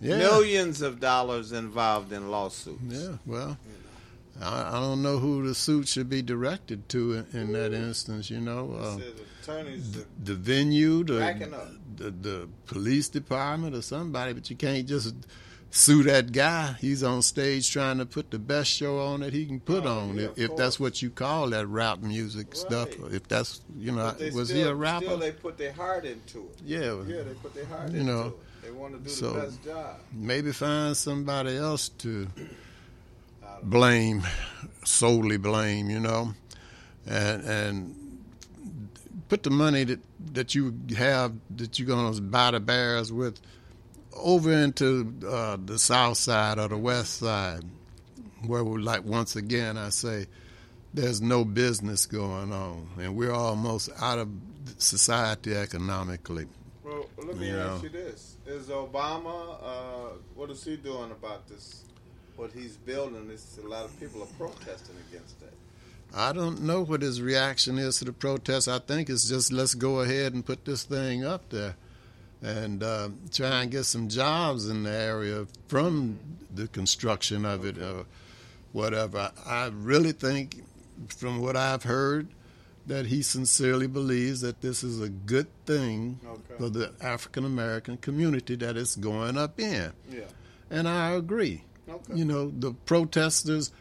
Yeah. Millions of dollars involved in lawsuits. Yeah, well, I, I don't know who the suit should be directed to in, in that instance. You know, uh, the, the venue, the, up. the the police department, or somebody. But you can't just sue that guy. He's on stage trying to put the best show on that he can put Oh, on. yeah, if, if that's what you call that rap music stuff, or if that's you know, was still, he a rapper? Still, they put their heart into it. Yeah. yeah, they put their heart You into know, it. They want to do so- the best job. maybe find somebody else to blame, solely blame, you know, and and put the money that that you have that you're gonna buy the bears with over into uh, the south side or the west side, where we like once again I say there's no business going on, and we're almost out of society economically. Well, let me You ask know. you this: Is Obama? Uh, what is he doing about this? What he's building? This a lot of people are protesting against that. I don't know what his reaction is to the protest. I think it's just let's go ahead and put this thing up there and uh, try and get some jobs in the area from the construction of it or whatever. I, I really think, from what I've heard, that he sincerely believes that this is a good thing Okay. for the African American community that it's going up in. Yeah. And I agree. Okay. You know, the protesters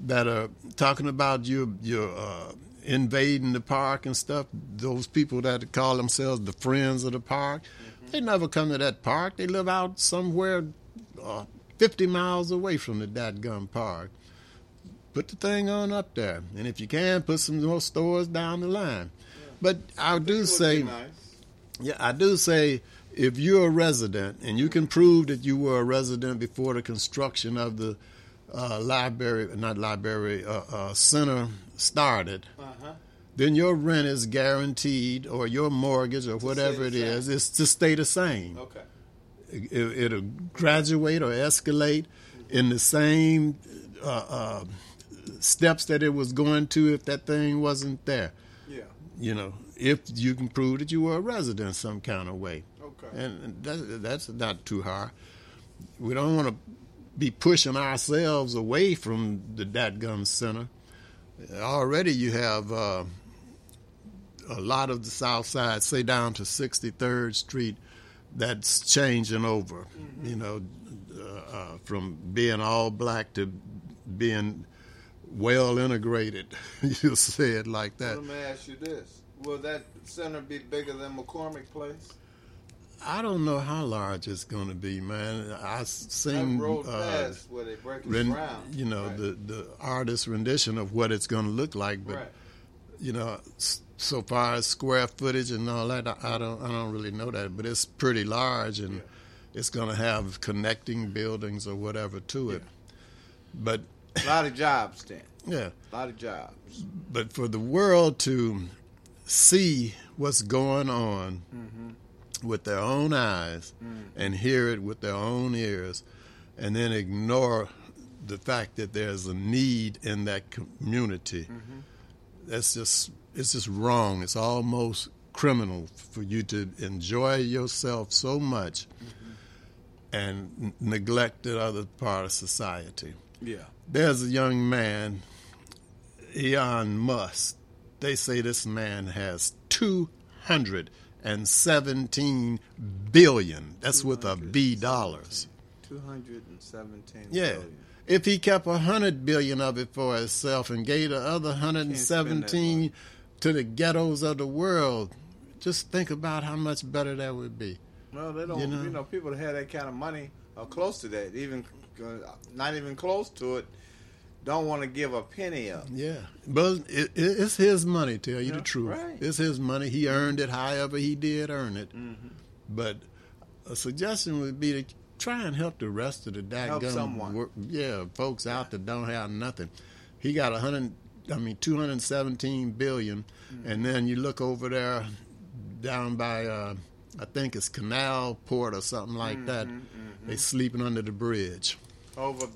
that are talking about you you uh, invading the park and stuff, those people that call themselves the friends of the park, they never come to that park. They live out somewhere uh, 50 miles away from the dadgum park. Put the thing on up there. And if you can, put some more stores down the line. But I do say, nice. yeah, I do say if you're a resident and you can prove that you were a resident before the construction of the uh, library, not library, uh, uh, center started, Uh-huh. then your rent is guaranteed, or your mortgage, or whatever it is, is, to stay the same. Okay. It, it'll graduate or escalate in the same uh, uh, steps that it was going to if that thing wasn't there Yeah. you know, if you can prove that you were a resident some kind of way. Okay. And that, that's not too hard. We don't want to be pushing ourselves away from the Datgum Center. Already you have uh, a lot of the South Side, say down to 63rd Street, that's changing over, you know, uh, uh, from being all black to being well integrated. [LAUGHS] You'll say it like that. Let me ask you this: Will that center be bigger than McCormick Place? I don't know how large it's going to be, man. I seen uh, past where they break ren- ground. you know Right. the the artist rendition of what it's going to look like, but Right. you know, so far as square footage and all that, I, I don't I don't really know that, but it's pretty large and it's going to have connecting buildings or whatever to it. But A lot of jobs then. [LAUGHS] yeah, A lot of jobs. but for the world to see what's going on with their own eyes mm. and hear it with their own ears and then ignore the fact that there's a need in that community. Mm-hmm. That's just it's just wrong. It's almost criminal for you to enjoy yourself so much mm-hmm. and n- neglect the other part of society. Yeah. there's a young man, Elon Musk. They say this man has 217 billion. That's with a B dollars. Two hundred and seventeen. Yeah. If he kept a hundred billion of it for himself and gave the other 117 to the ghettos of the world, just think about how much better that would be. Well, they don't. You You know? know, people that have that kind of money or close to that, even uh, not even close to it, don't want to give a penny up. Yeah, but it, it, it's his money. Tell you Yeah, the truth, right. it's his money. He earned it, however he did earn it. Mm-hmm. But a suggestion would be to try and help the rest of the someone. work, yeah, folks out that don't have nothing. He got a hundred, I mean, two hundred seventeen billion, Mm-hmm. and then you look over there, down by, uh, I think it's Canal Port or something like that. Mm-hmm, They sleeping under the bridge. Over.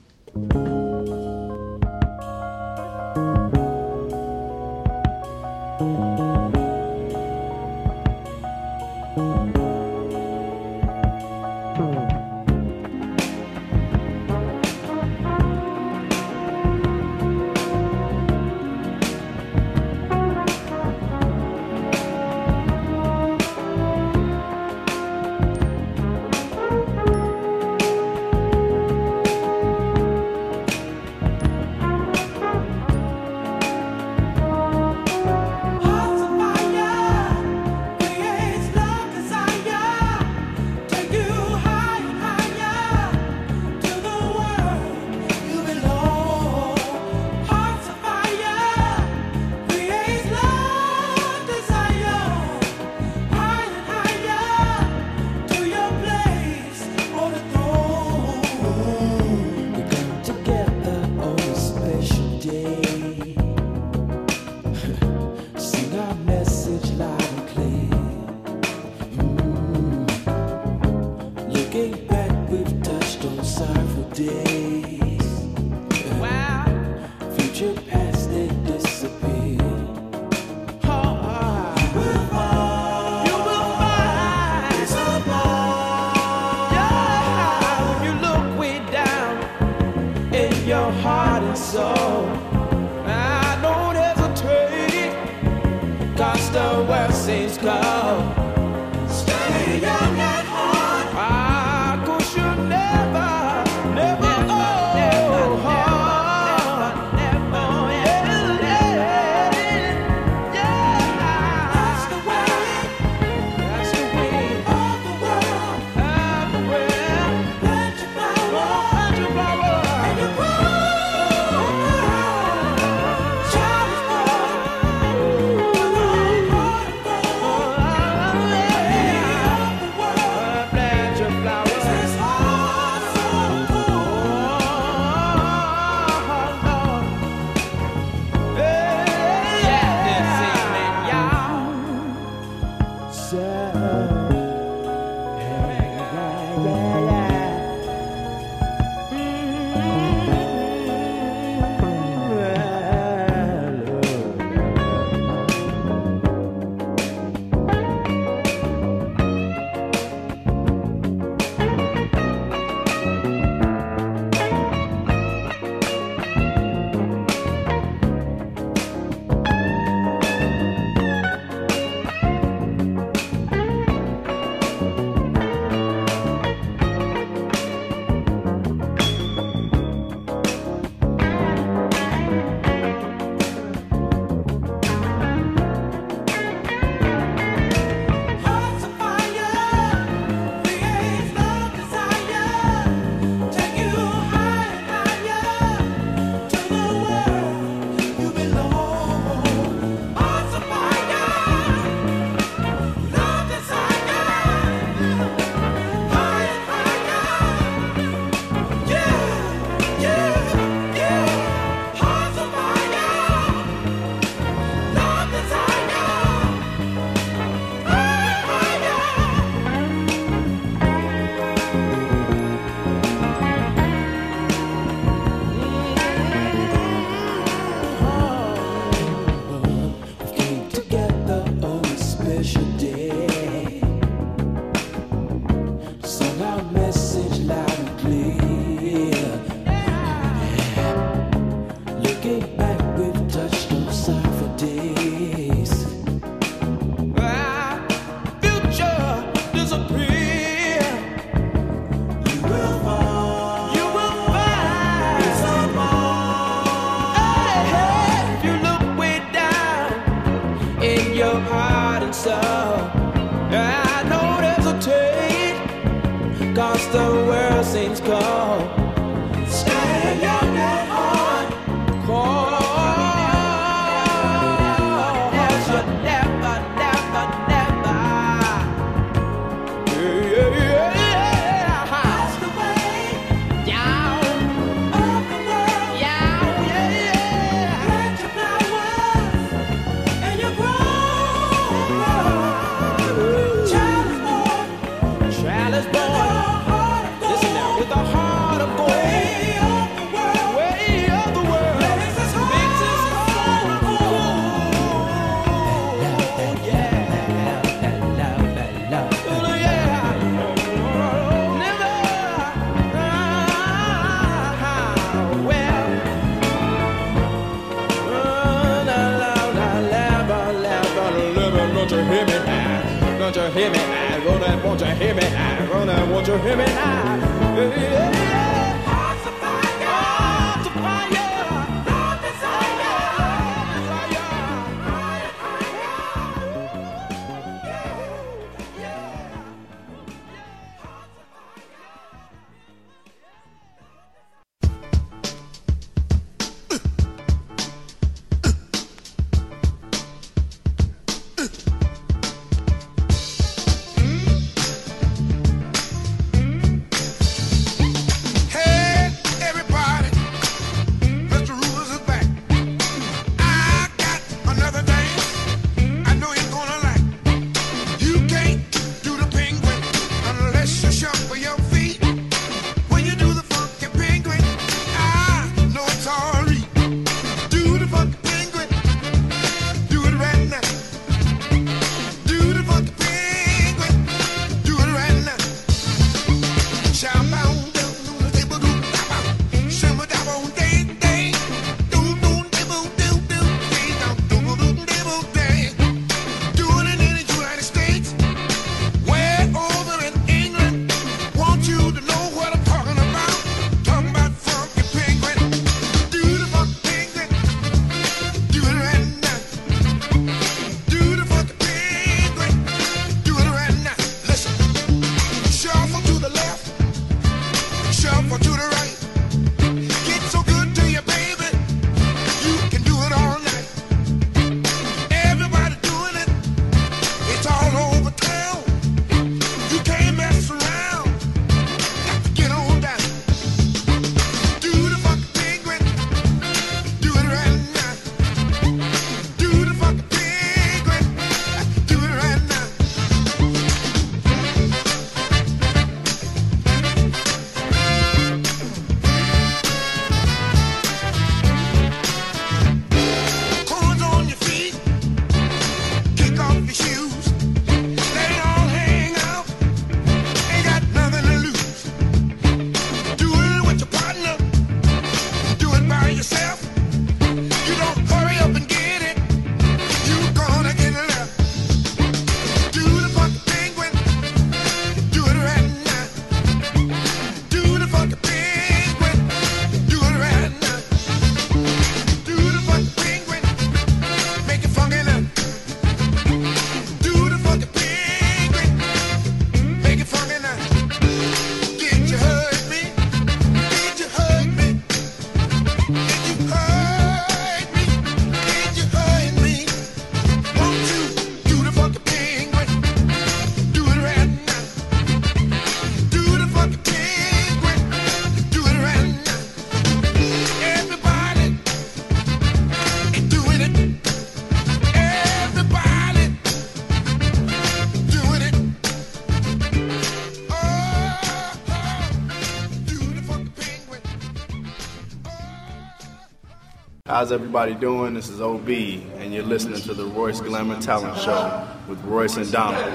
How's everybody doing? This is OB, and you're listening to the Royce Glamour Talent Show with Royce and Donald.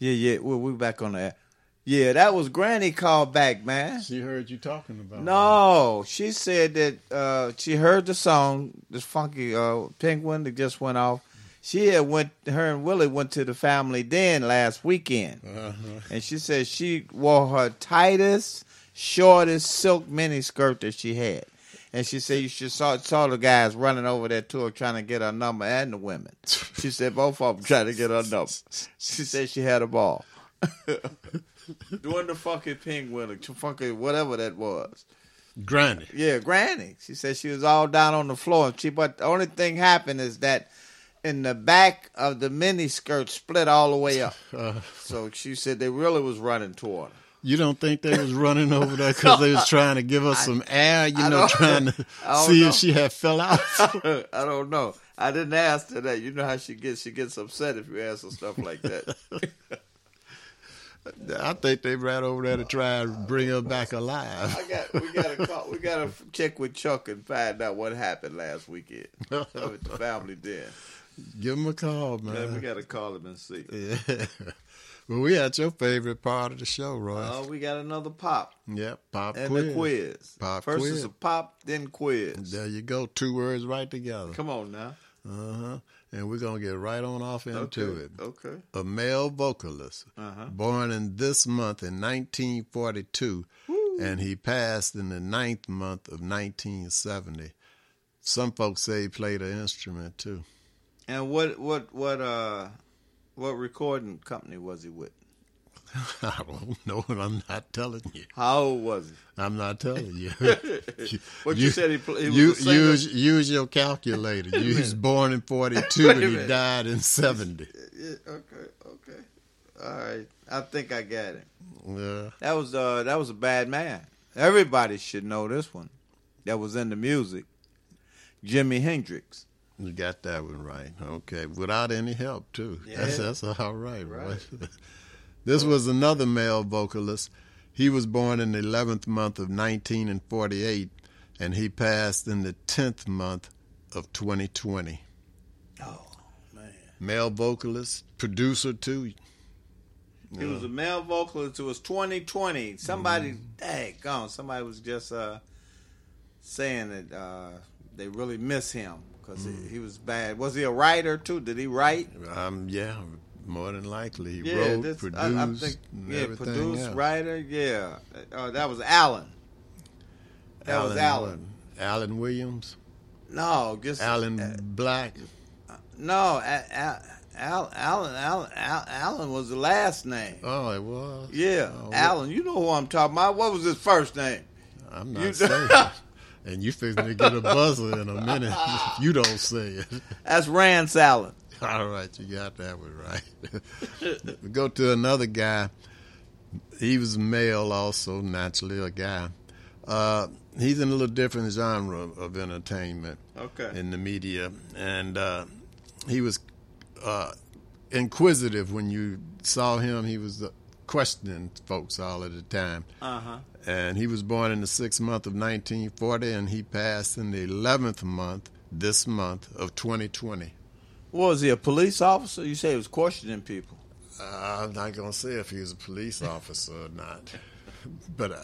Yeah, yeah, we're, we're back on that. Yeah, that was Granny called back, man. She heard you talking about. No, she said that uh, she heard the song, this funky uh, penguin that just went off. She had went, her and Willie went to the family den last weekend, Uh-huh. and she said she wore her tightest, shortest silk mini skirt that she had. And she said you should saw saw the guys running over there to her trying to get her number and the women. [LAUGHS] She said both of them trying to get her number. She said she had a ball. [LAUGHS] Doing the fucking penguin, or fucking whatever that was. Granny. Yeah, Granny. She said she was all down on the floor. And she, but the only thing happened is that in the back of the mini skirt split all the way up. [LAUGHS] Uh, So she said they really was running toward her. You don't think they was running over there because they was [LAUGHS] trying to give us some air? You I know, trying to [LAUGHS] see know. if she had fell out. [LAUGHS] I don't know. I didn't ask her that. You know how she gets. She gets upset if you ask her stuff like that. I think they ran over there to try and bring her back alive. I got. We got to call. We got to check with Chuck and find out what happened last weekend at the family den. Give him a call, man. Man, we got to call him and see. Yeah. Well, we had your favorite part of the show, Roy. Oh, we got another pop. yep, pop and quiz. the quiz. Pop First quiz. is a pop, then quiz. There you go. Two words right together. Come on now. Uh huh. And we're gonna get right on off into Okay, it. okay. A male vocalist, Uh-huh. born in this month in 1942, and he passed in the ninth month of 1970. Some folks say he played an instrument too. And what what what uh what recording company was he with? [LAUGHS] I don't know, and I'm not telling you. How old was he? I'm not telling you. [LAUGHS] What you said he pl- he was you- use use your calculator. You was born in [LAUGHS] 42 and he died in 70. Yeah, okay, okay. All right. I think I got it. Yeah. That was uh that was a bad man. Everybody should know this one. That was in the music. Jimi Hendrix. You got that one right. Okay, without any help too. That's Yeah. that's all right, Right. right? [LAUGHS] this was another male vocalist. He was born in the 11th month of 1948, and he passed in the 10th month of 2020. Oh man. Male vocalist, producer too. He was a male vocalist. It was 2020. Somebody, Mm-hmm. daggone, somebody was just uh, saying that uh, they really miss him because Mm. he, he was bad. Was he a writer too? Did he write? Um, yeah, more than likely he yeah, wrote, this- produced, I, I think, yeah, produced, else. writer. Yeah, uh, that was Alan. That was Alan. what? Alan Williams. No, just Alan uh, Black. no. A, a, Al, Alan, Alan, Alan was the last name. Oh, it was. Yeah, Oh, Alan. You know who I'm talking about. What was his first name? I'm not [LAUGHS] You- saying. And you fixing to get a buzzer in a minute. [LAUGHS] if you don't say it. That's Rance Allen. All right, you got that one right. we [LAUGHS] go to another guy. He was male, also naturally a guy. Uh, he's in a little different genre of entertainment. Okay. In the media, and uh, he was uh, inquisitive when you saw him. He was uh, questioning folks all of the time. Uh huh. And he was born in the sixth month of 1940, and he passed in the 11th month, this month of 2020. Was he a police officer? You say he was questioning people. Uh, I'm not going to say if he was a police officer or not. [LAUGHS] But uh,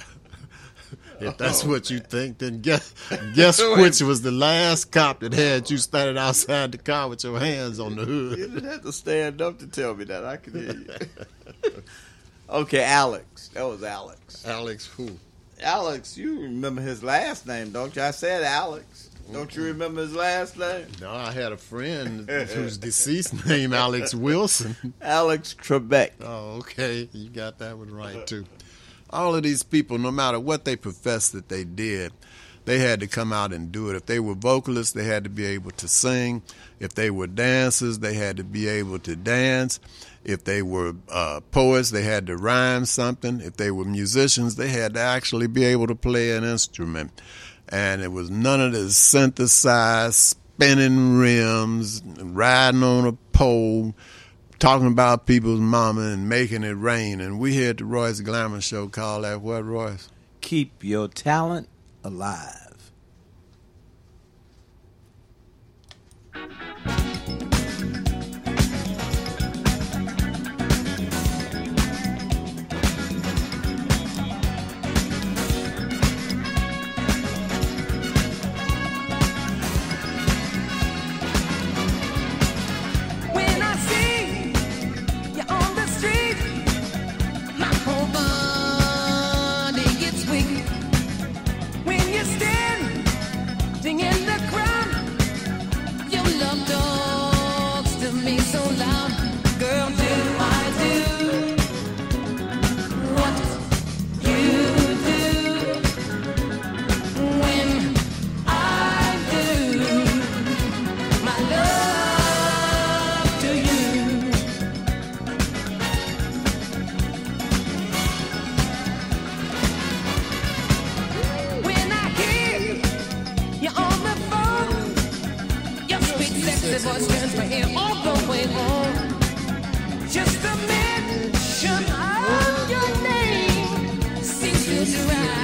if that's Oh, what you think, then guess, guess [LAUGHS] which was the last cop that had you standing outside the car with your hands on the hood. You didn't have to stand up to tell me that. I can hear you. [LAUGHS] okay, Alex. That was Alex. Alex who? Alex, you remember his last name, don't you? I said Alex. Don't you remember his last name? No, I had a friend [LAUGHS] whose deceased name Alex [LAUGHS] Wilson. Alex Trebek. Oh, okay. You got that one right too. All of these people, no matter what they professed that they did, they had to come out and do it. If they were vocalists, they had to be able to sing. If they were dancers, they had to be able to dance. If they were uh, poets, they had to rhyme something. If they were musicians, they had to actually be able to play an instrument. And it was none of this synthesized, spinning rims, riding on a pole, talking about people's mama and making it rain. And we here at the Royce Glamour Show call that what, Royce? Keep your talent alive. was right.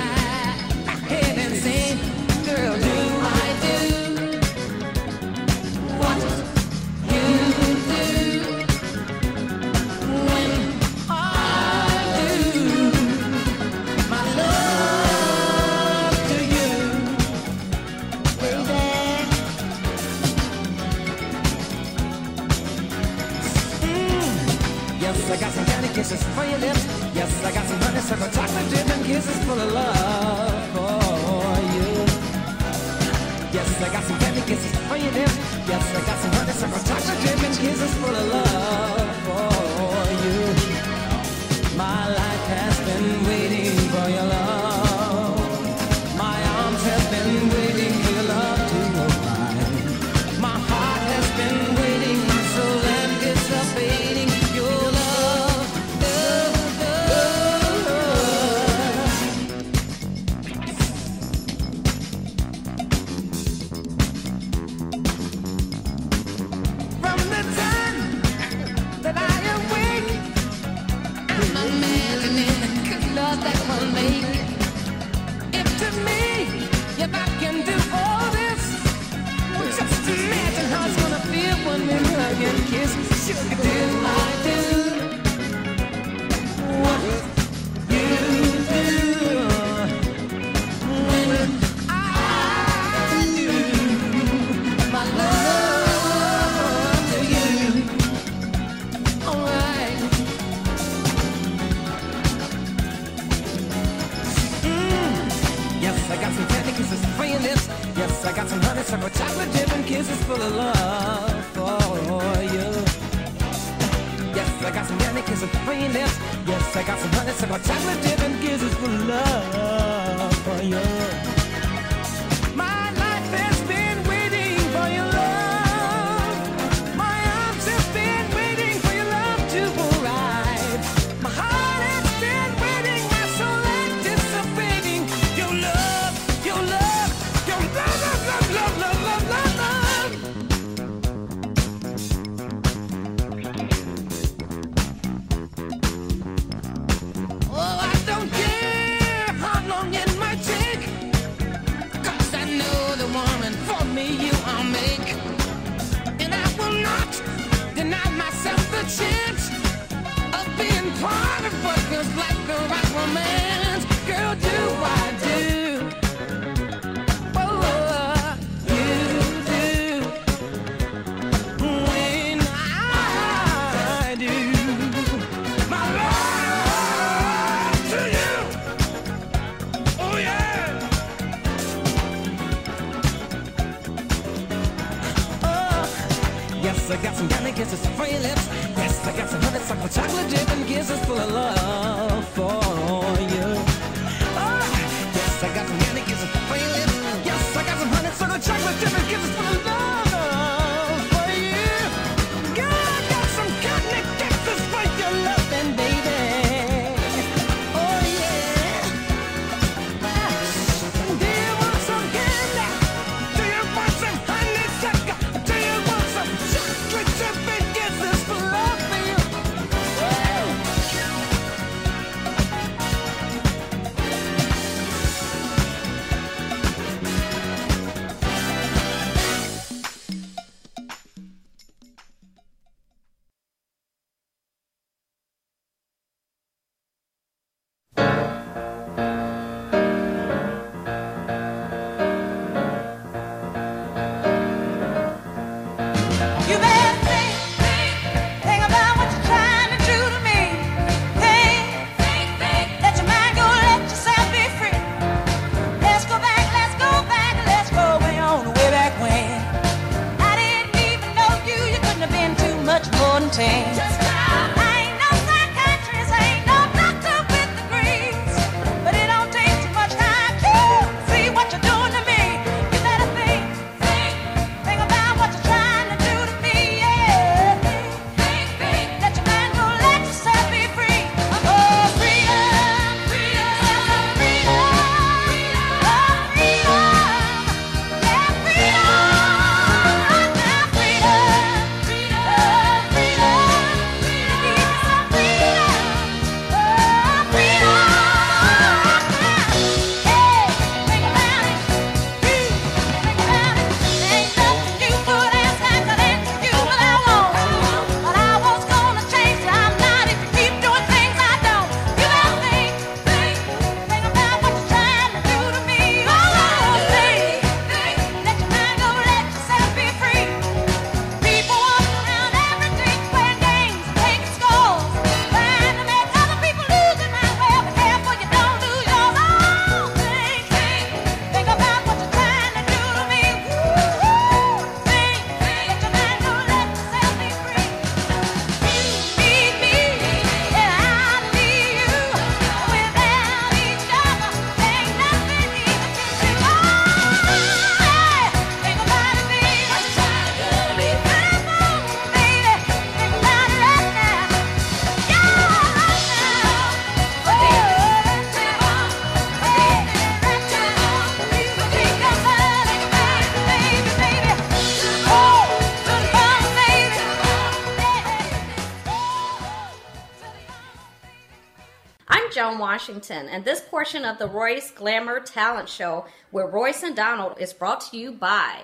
Washington, and this portion of the Royce Glamour Talent Show with Royce and Donald is brought to you by.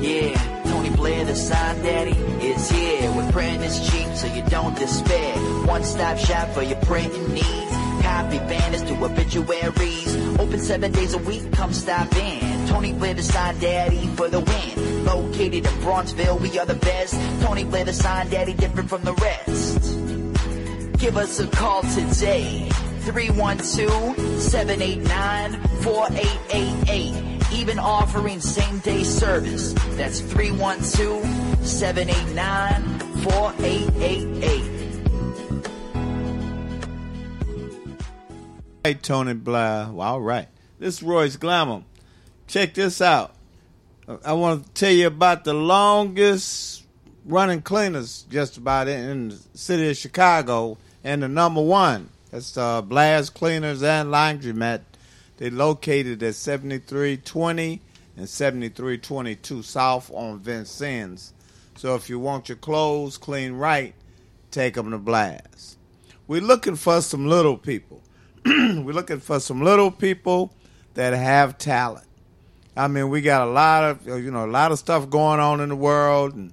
Yeah, Tony Blair, the sign daddy, is here with print is cheap, so you don't despair. One stop shop for your printing needs. Copy banners to obituaries. Open seven days a week, come stop in. Tony Blair, the sign daddy for the win. Located in Bronzeville, we are the best. Tony Blair, the sign daddy, different from the rest. Give us a call today. 312-789-4888. Even offering same day service. That's 312-789-4888. Hey, Tony Blair. Well, all right. This is Royce Glamour. Check this out. I want to tell you about the longest running cleaners just about in, the city of Chicago. And the number one, that's uh, Blair's Cleaners and Laundromat. They're located at 7320 and 7322 South on Vincennes. So if you want your clothes clean right, take them to Blast. We're looking for some little people. [CLEARS THROAT] We're looking for some little people that have talent. I mean, we got a lot of you know a lot of stuff going on in the world, and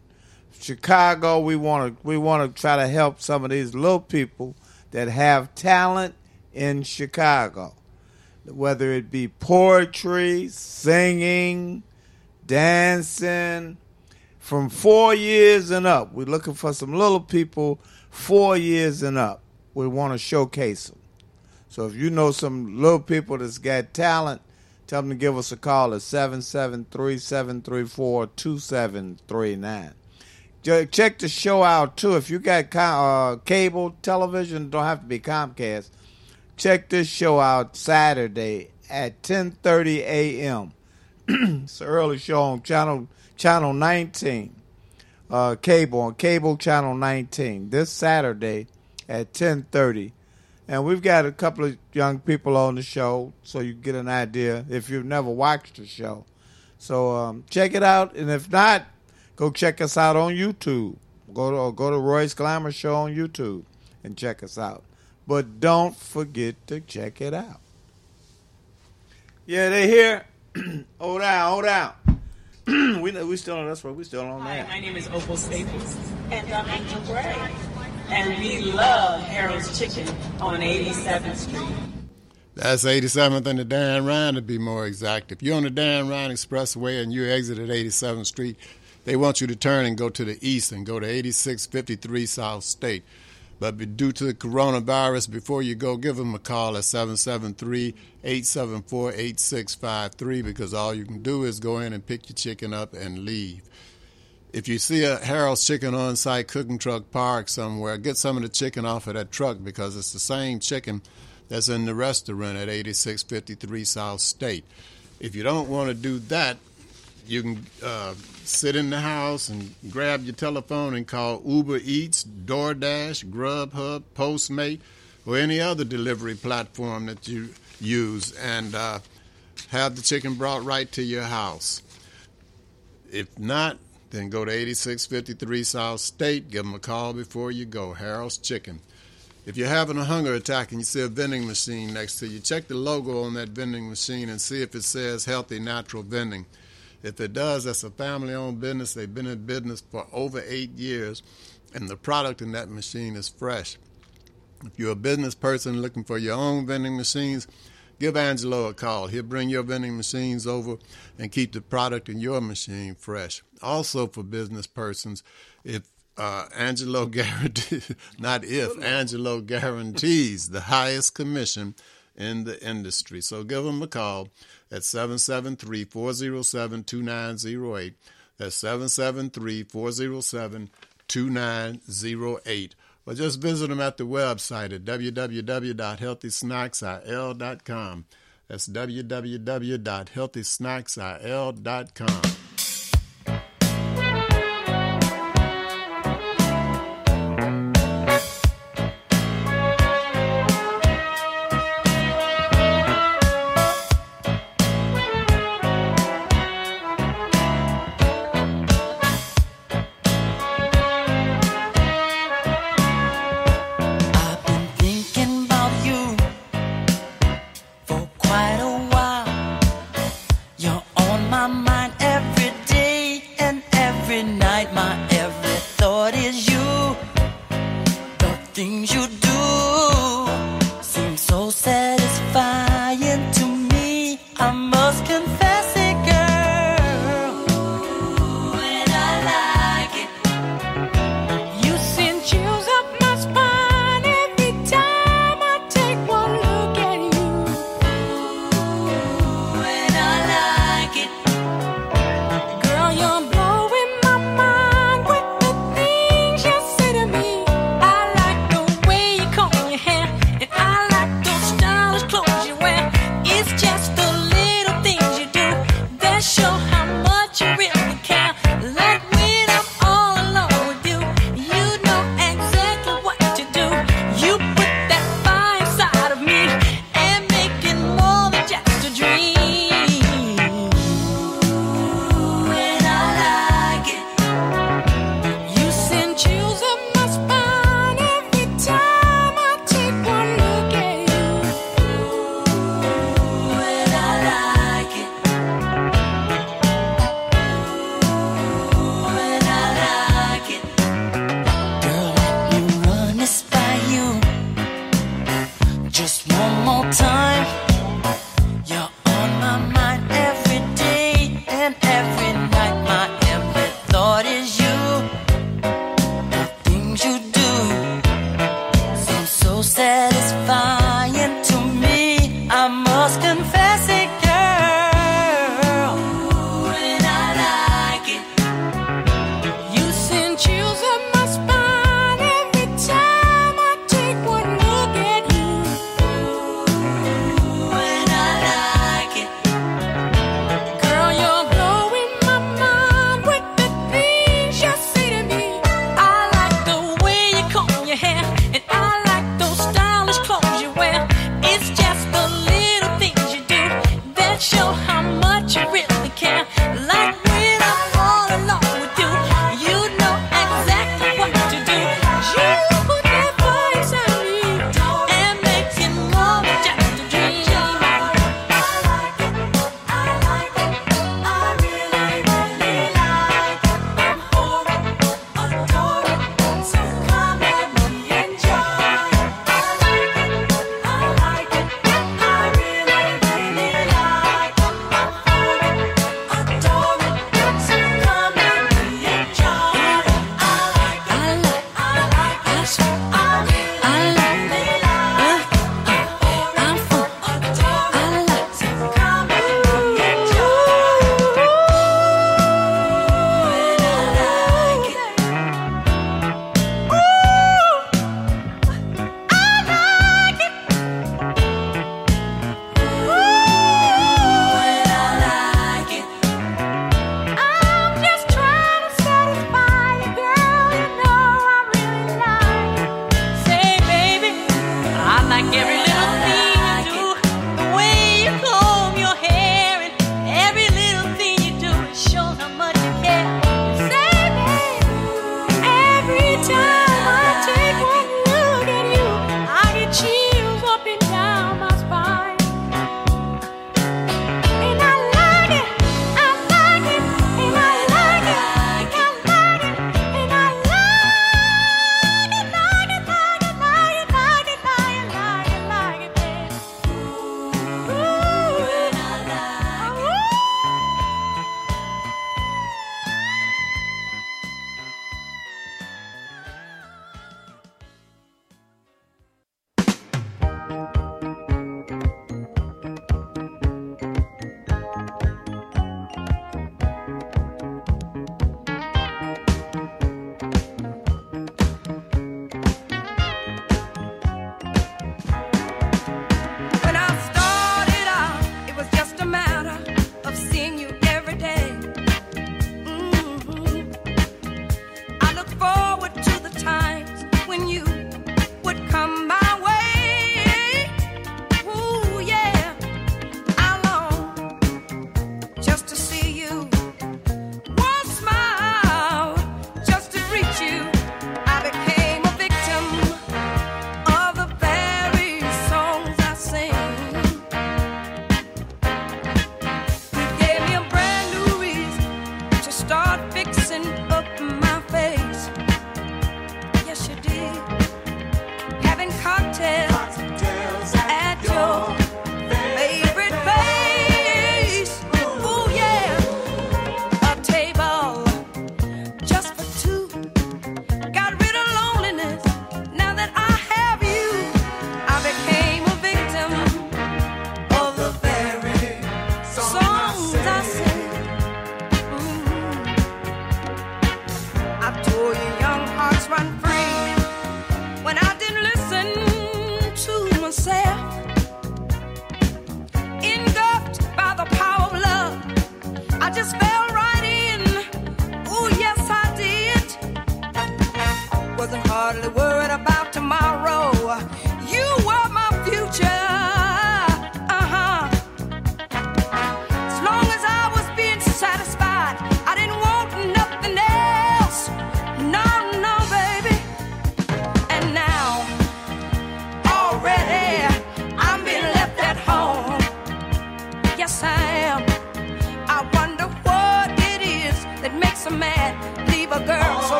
Chicago. We want to we want to try to help some of these little people that have talent in Chicago, whether it be poetry, singing, dancing. From four years and up, we're looking for some little people four years and up. We want to showcase them. So if you know some little people that's got talent, tell them to give us a call at 773-734-2739. Check the show out too. If you got uh, cable television, don't have to be Comcast. Check this show out Saturday at 10:30 a.m. [CLEARS THROAT] it's an early show on channel channel 19, uh, cable on cable channel 19 this Saturday at 10:30, and we've got a couple of young people on the show, so you get an idea if you've never watched the show. So um, check it out, and if not, go check us out on YouTube. Go to go to Royce Glamour Show on YouTube and check us out. But don't forget to check it out. Yeah, they here. [CLEARS THROAT] hold out, hold out. [CLEARS THROAT] we we still on that's right. We still on Hi, that. my name is Opal Staples, and I'm Angel Gray. And we love Harold's Chicken on 87th Street. That's 87th and the Dan Ryan to be more exact. If you're on the Dan Ryan Expressway and you exit at 87th Street, they want you to turn and go to the east and go to 8653 South State. But due to the coronavirus, before you go, give them a call at 773 874 8653 because all you can do is go in and pick your chicken up and leave. If you see a Harold's Chicken on site cooking truck parked somewhere, get some of the chicken off of that truck because it's the same chicken that's in the restaurant at 8653 South State. If you don't want to do that, you can uh, sit in the house and grab your telephone and call Uber Eats, DoorDash, Grubhub, Postmate, or any other delivery platform that you use and uh, have the chicken brought right to your house. If not, then go to 8653 South State. Give them a call before you go. Harold's Chicken. If you're having a hunger attack and you see a vending machine next to you, check the logo on that vending machine and see if it says healthy natural vending. If it does, that's a family owned business. They've been in business for over eight years, and the product in that machine is fresh. If you're a business person looking for your own vending machines, give Angelo a call. He'll bring your vending machines over and keep the product in your machine fresh. Also, for business persons, if uh, Angelo [LAUGHS] guarantees, not if, Angelo guarantees the highest commission in the industry. So give him a call at 773 407 2908. That's 773 407 2908. Or just visit them at the website at www.healthysnacksil.com. That's www.healthysnacksil.com.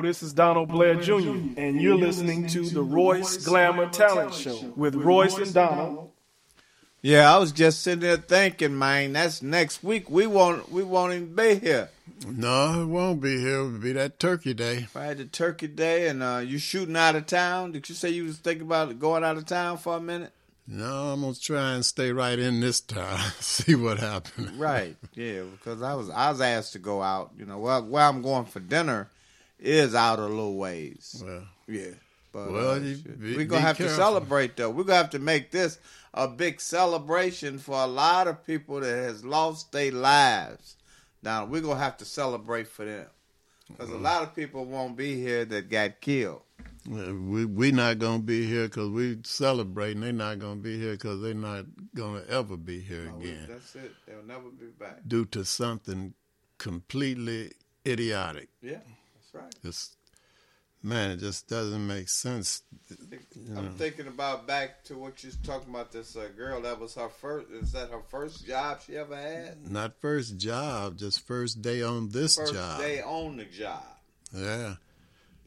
Hello, this is Donald Blair Jr., and you're listening to the Royce Glamour Talent Show with Royce and Donald. Yeah, I was just sitting there thinking, man, that's next week. We won't we won't even be here. No, it won't be here. It'll be that Turkey Day. Friday Turkey Day, and uh, you shooting out of town. Did you say you was thinking about going out of town for a minute? No, I'm gonna try and stay right in this time. [LAUGHS] See what happens. Right. Yeah, because I was I was asked to go out. You know, well, where I'm going for dinner is out a little ways. Well, yeah. But Well, uh, be- we're gonna have to celebrate though. We're gonna have to make this a big celebration for a lot of people that has lost their lives. Now we're gonna have to celebrate for them because a lot of people won't be here that got killed. We we not gonna be here because we celebrating. They're not gonna be here because they're not gonna ever be here again That's it. They'll never be back. due to something completely idiotic. Yeah, right. It's man, it just doesn't make sense. You know. I'm thinking about back to what you was talking about. This uh, girl that was her first. Is that her first job she ever had? Not first job, just first day on this First job. day on the job. Yeah.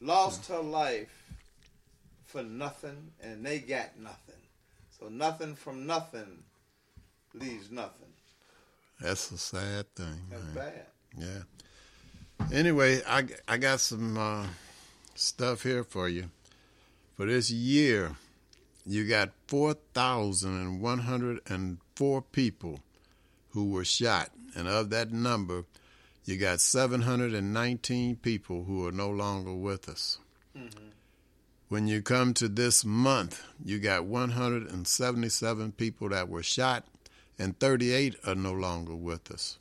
Lost her life for nothing, and they got nothing. So nothing from nothing leaves nothing. That's a sad thing. That's man. bad. Yeah. Anyway, I, I got some uh, stuff here for you. For this year, you got 4,104 people who were shot. And of that number, you got 719 people who are no longer with us. When you come to this month, you got 177 people that were shot, and 38 are no longer with us.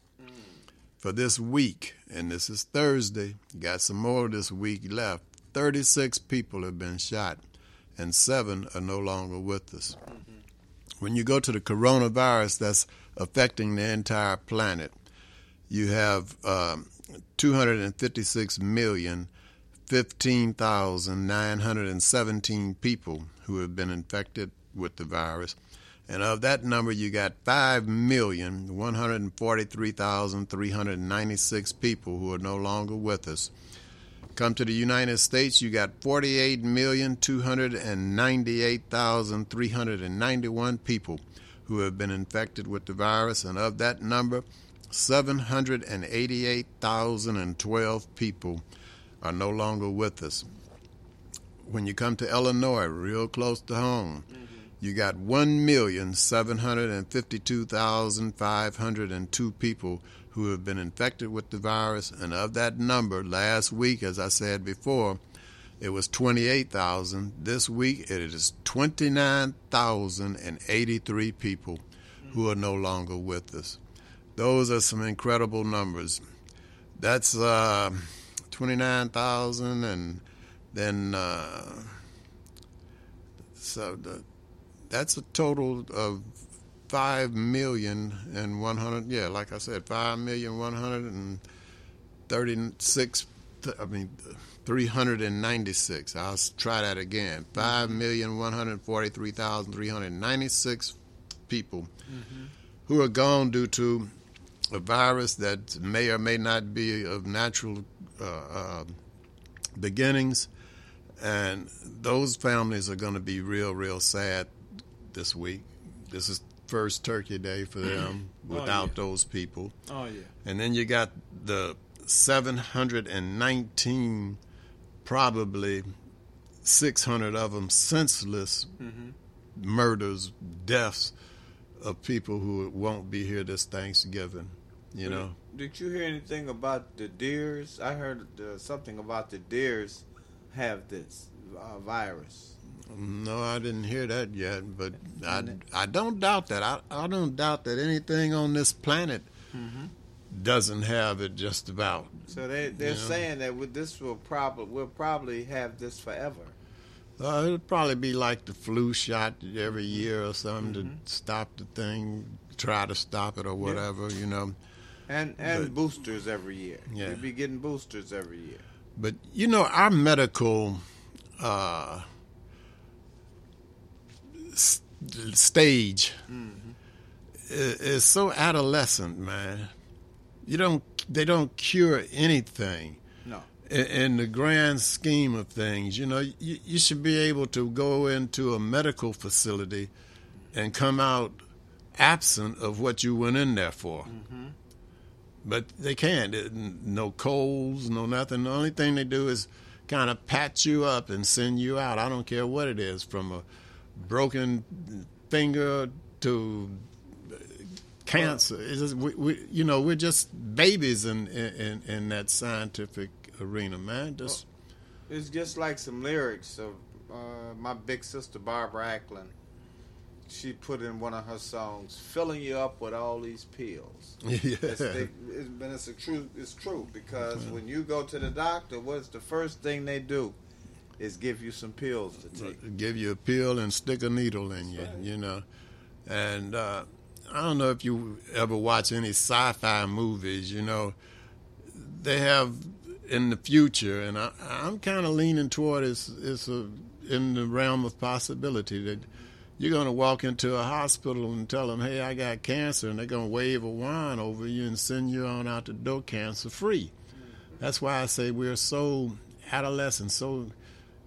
For this week, and this is Thursday, got some more this week left. 36 people have been shot, and seven are no longer with us. When you go to the coronavirus that's affecting the entire planet, you have um, 256 million 15,917 people who have been infected with the virus. And of that number, you got 5,143,396 people who are no longer with us. Come to the United States, you got 48,298,391 people who have been infected with the virus. And of that number, 788,012 people are no longer with us. When you come to Illinois, real close to home, mm-hmm. You got 1,752,502 people who have been infected with the virus. And of that number, last week, as I said before, it was 28,000. This week, it is 29,083 people who are no longer with us. Those are some incredible numbers. That's uh, 29,000 and then uh, so the, that's a total of five million and one hundred. Yeah, like I said, five million one hundred and thirty-six. I mean, three hundred and ninety-six. I'll try that again. Five million one hundred forty-three thousand three hundred ninety-six people who are gone due to a virus that may or may not be of natural uh, uh, beginnings, and those families are going to be real, real sad this week. This is first Turkey Day for [CLEARS THROAT] them Oh, without yeah. those people. Oh, yeah. And then you got the 719, probably 600 of them senseless Mhm. murders, deaths of people who won't be here this Thanksgiving. You know, Did you hear anything about the deers? I heard uh, something about the deers have this uh, virus. No, I didn't hear that yet, but I, I don't doubt that. I, I don't doubt that anything on this planet Mhm. doesn't have it just about. So they they're you know. saying that with this will probably we'll probably have this forever. Uh, it'll probably be like the flu shot every year or something Mm-hmm. to stop the thing, try to stop it or whatever, you know. And and But- boosters every year. Yeah. Be getting boosters every year. But you know, our medical uh, s- stage i- is so adolescent, man. You don't, they don't cure anything. No. in, in the grand scheme of things, you know, you, you should be able to go into a medical facility and come out absent of what you went in there for. Mm-hmm. But they can't. No colds, no nothing. The only thing they do is kind of patch you up and send you out. I don't care what it is, from a broken finger to cancer. It's just, we, we, you know, we're just babies in, in in that scientific arena, man. Just It's just like some lyrics of uh, my big sister Barbara Ackland. She put in one of her songs, "Filling you up with all these pills." [LAUGHS] Yeah. It's, they, it's, but it's a true. It's true because when you go to the doctor, what's the first thing they do? Is give you some pills to take. give you a pill and stick a needle in you, you know. And uh, I don't know if you ever watch any sci-fi movies, you know. They have in the future, and I, I'm kind of leaning toward it's, it's a, in the realm of possibility that you're going to walk into a hospital and tell them, hey, I got cancer, and they're going to wave a wand over you and send you on out the door cancer free. That's why I say we're so adolescent, so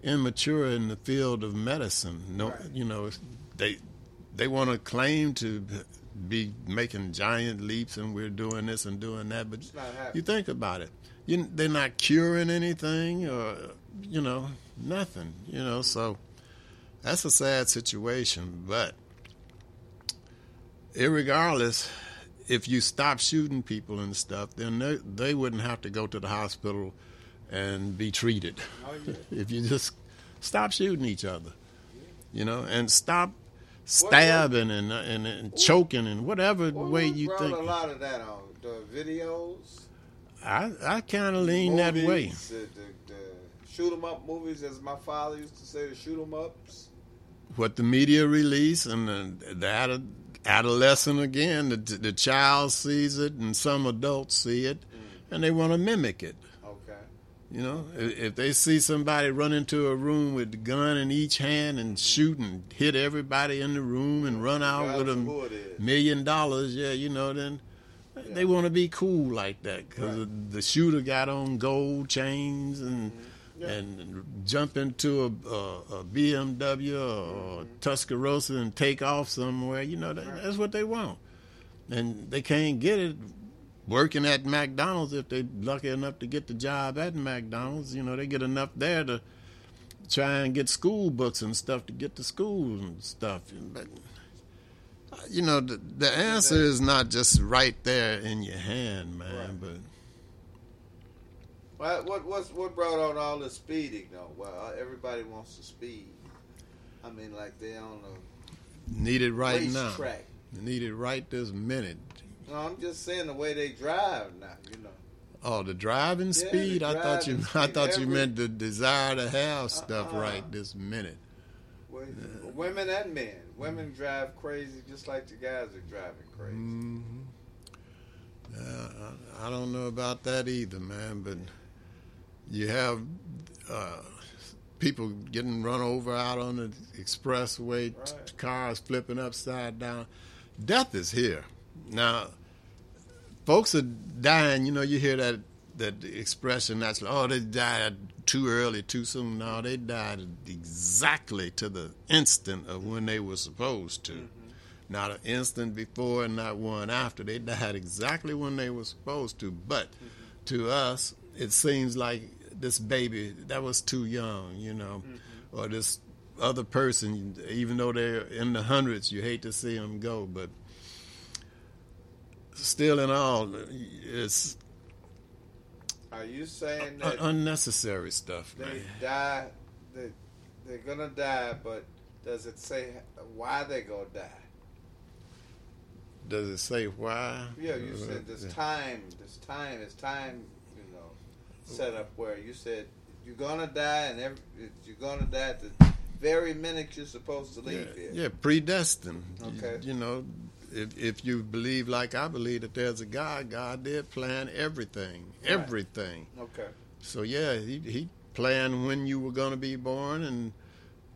immature in the field of medicine. No, you know, they they want to claim to be making giant leaps, and we're doing this and doing that. But you think about it, you, they're not curing anything, or you know, nothing. You know, so that's a sad situation. But irregardless, if you stop shooting people and stuff, then they, they wouldn't have to go to the hospital and be treated. Oh, [LAUGHS] if you just stop shooting each other, you know, and stop stabbing uh, and, and and choking and whatever way you think. a lot of that on the videos. I I kind of lean that way. The, the, the shoot 'em up movies, as my father used to say, the shoot 'em ups. What the media release and the, the adolescent again, the the child sees it and some adults see it, mm. and they want to mimic it. You know, if if they see somebody run into a room with a gun in each hand and shoot and hit everybody in the room and run out with Regardless of who it a million dollars, yeah, you know, then they want to be cool like that because the shooter got on gold chains and mm-hmm. and jump into a, a, a BMW or mm-hmm. a Tuscaloosa and take off somewhere. You know, that, that's what they want, and they can't get it working at McDonald's if they're lucky enough to get the job at McDonald's. You know, they get enough there to try and get school books and stuff to get to school and stuff. But you know, the, the answer is not just right there in your hand, man. But What what what's, what brought on all the speeding though? Well, everybody wants to speed. I mean, like they on a need it right now. Need it right this minute. No, I'm just saying the way they drive now. You know. Oh, the driving Yeah, speed. the I thought you. [LAUGHS] I thought you meant the desire to have stuff Uh-uh. right this minute. Well, Women and men. Women drive crazy just like the guys are driving crazy. hmm Yeah, I, I don't know about that either, man. But you have uh, people getting run over out on the expressway, t- cars flipping upside down. Death is here now. Folks are dying. You know, you hear that that expression. That's oh, they died too early, too soon. No, they died exactly to the instant of when they were supposed to. Mm-hmm. Not an instant before and not one after. They died exactly when they were supposed to. But mm-hmm. to us, it seems like this baby that was too young, you know, mm-hmm. or this other person, even though they're in the hundreds, you hate to see them go. But still, in all, it's Are you saying that unnecessary stuff, they man. die? They they're gonna die, but does it say why they gonna die? Does it say why? Yeah, you said this time, this time, is time, you know, set up where you said you're gonna die, and every, you're gonna die at the very minute you're supposed to leave yeah, here. yeah, predestined. You- Okay. You, know, if if you believe like I believe that there's a God, God did plan everything, Right. everything. Okay. So yeah, he he planned when you were going to be born and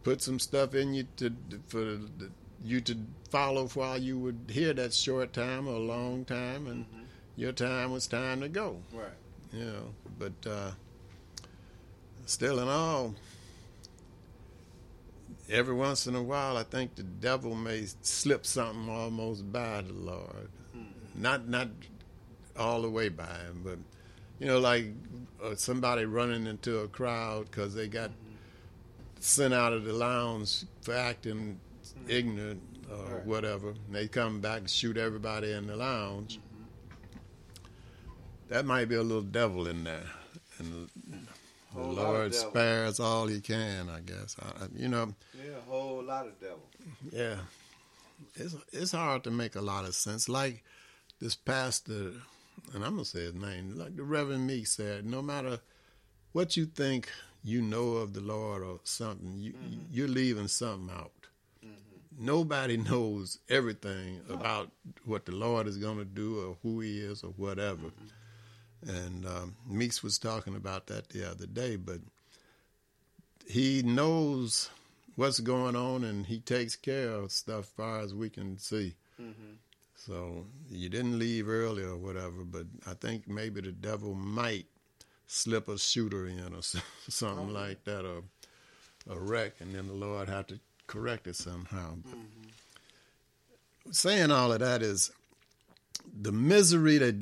put some stuff in you to for you to follow while you would here that short time or a long time, and your time was time to go. Right. You know, but uh, still in all, every once in a while, I think the devil may slip something almost by the Lord. Hmm. Not not all the way by him, but you know, like uh, somebody running into a crowd because they got mm-hmm. sent out of the lounge for acting mm. ignorant or Right. whatever. And they come back and shoot everybody in the lounge. Mm-hmm. That might be a little devil in there, and mm-hmm. The, the Whole lot of Lord spares all He can, I guess. I, you know, Yeah, a whole lot of devil. yeah, it's it's hard to make a lot of sense. Like this pastor, and I'm gonna say his name, like the Reverend Meek said, no matter what you think you know of the Lord or something, you mm-hmm. you're leaving something out. Mm-hmm. Nobody knows everything about what the Lord is going to do or who He is or whatever. Mm-hmm. And um, Meeks was talking about that the other day, but he knows what's going on and he takes care of stuff as far as we can see. So you didn't leave early or whatever, but I think maybe the devil might slip a shooter in or [LAUGHS] so- something like that, or a wreck, and then the Lord have to correct it somehow. But saying all of that is the misery that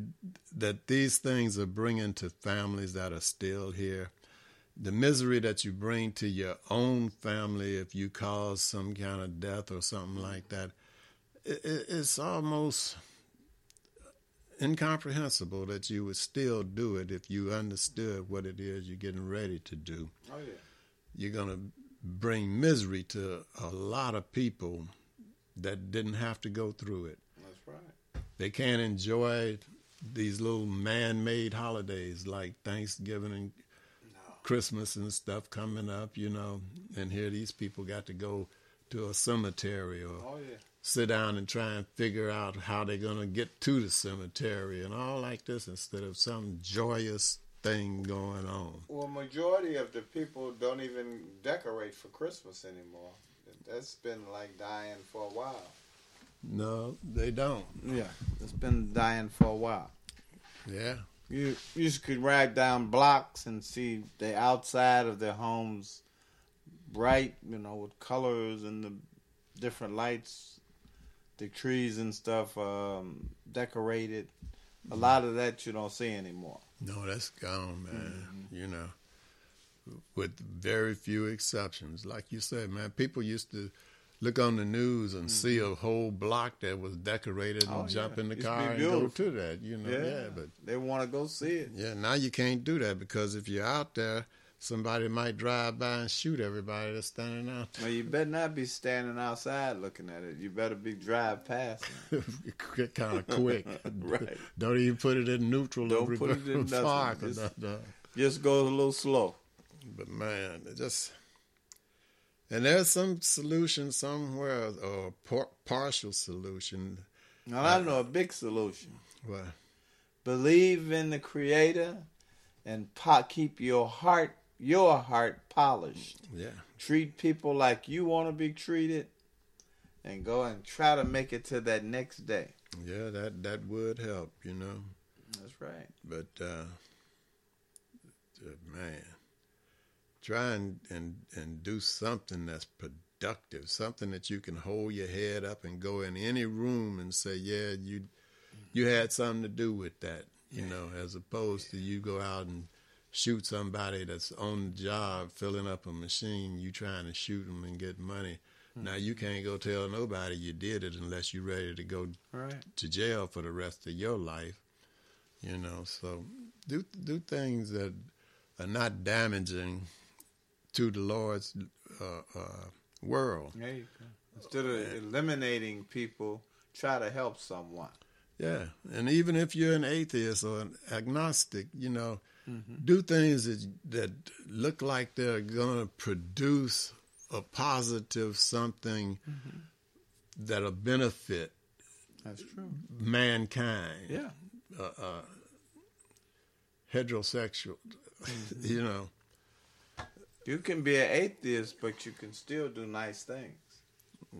that these things are bringing to families that are still here. The misery that you bring to your own family if you cause some kind of death or something like that, it, it, it's almost incomprehensible that you would still do it if you understood what it is you're getting ready to do. Oh yeah. You're going to bring misery to a lot of people that didn't have to go through it. They can't enjoy these little man-made holidays like Thanksgiving and Christmas and stuff coming up, you know. And here these people got to go to a cemetery or Oh yeah. sit down and try and figure out how they're going to get to the cemetery and all like this instead of some joyous thing going on. Well, majority of the people don't even decorate for Christmas anymore. That's been like dying for a while. No, they don't. Yeah, it's been dying for a while. Yeah. You you just could ride down blocks and see the outside of their homes bright, you know, with colors and the different lights, the trees and stuff um, decorated. A lot of that you don't see anymore. No, that's gone, man. You know, with very few exceptions. Like you said, man, people used to look on the news and see mm-hmm. a whole block that was decorated and Oh, jump yeah. in the to car and go to that. You know, yeah, but they want to go see it. yeah, now you can't do that because if you're out there, somebody might drive by and shoot everybody that's standing out Well, you better not be standing outside looking at it. You better be drive past. [LAUGHS] kind of quick. [LAUGHS] right. Don't even put it in neutral Don't put it in nothing. park or Just- nothing. Just go a little slow. But man, it just and there's some solution somewhere or par- partial solution. Now I don't know a big solution. What? Believe in the Creator, and po- keep your heart, your heart polished. Yeah. Treat people like you want to be treated, and go and try to make it to that next day. Yeah, that that would help, you know. That's right. But uh, man, try and, and and do something that's productive, something that you can hold your head up and go in any room and say, yeah, you you had something to do with that, you know, as opposed to you go out and shoot somebody that's on the job filling up a machine, you trying to shoot them and get money. Hmm. Now you can't go tell nobody you did it unless you're ready to go Right. to jail for the rest of your life. You know, so do do things that are not damaging to the Lord's uh, uh, world. There you go. Instead of eliminating people, try to help someone. Yeah, and even if you're an atheist or an agnostic, you know, do things that that look like they're going to produce a positive something that'll benefit That's true. mankind. Yeah. uh, uh, heterosexual. [LAUGHS] you know, you can be an atheist, but you can still do nice things.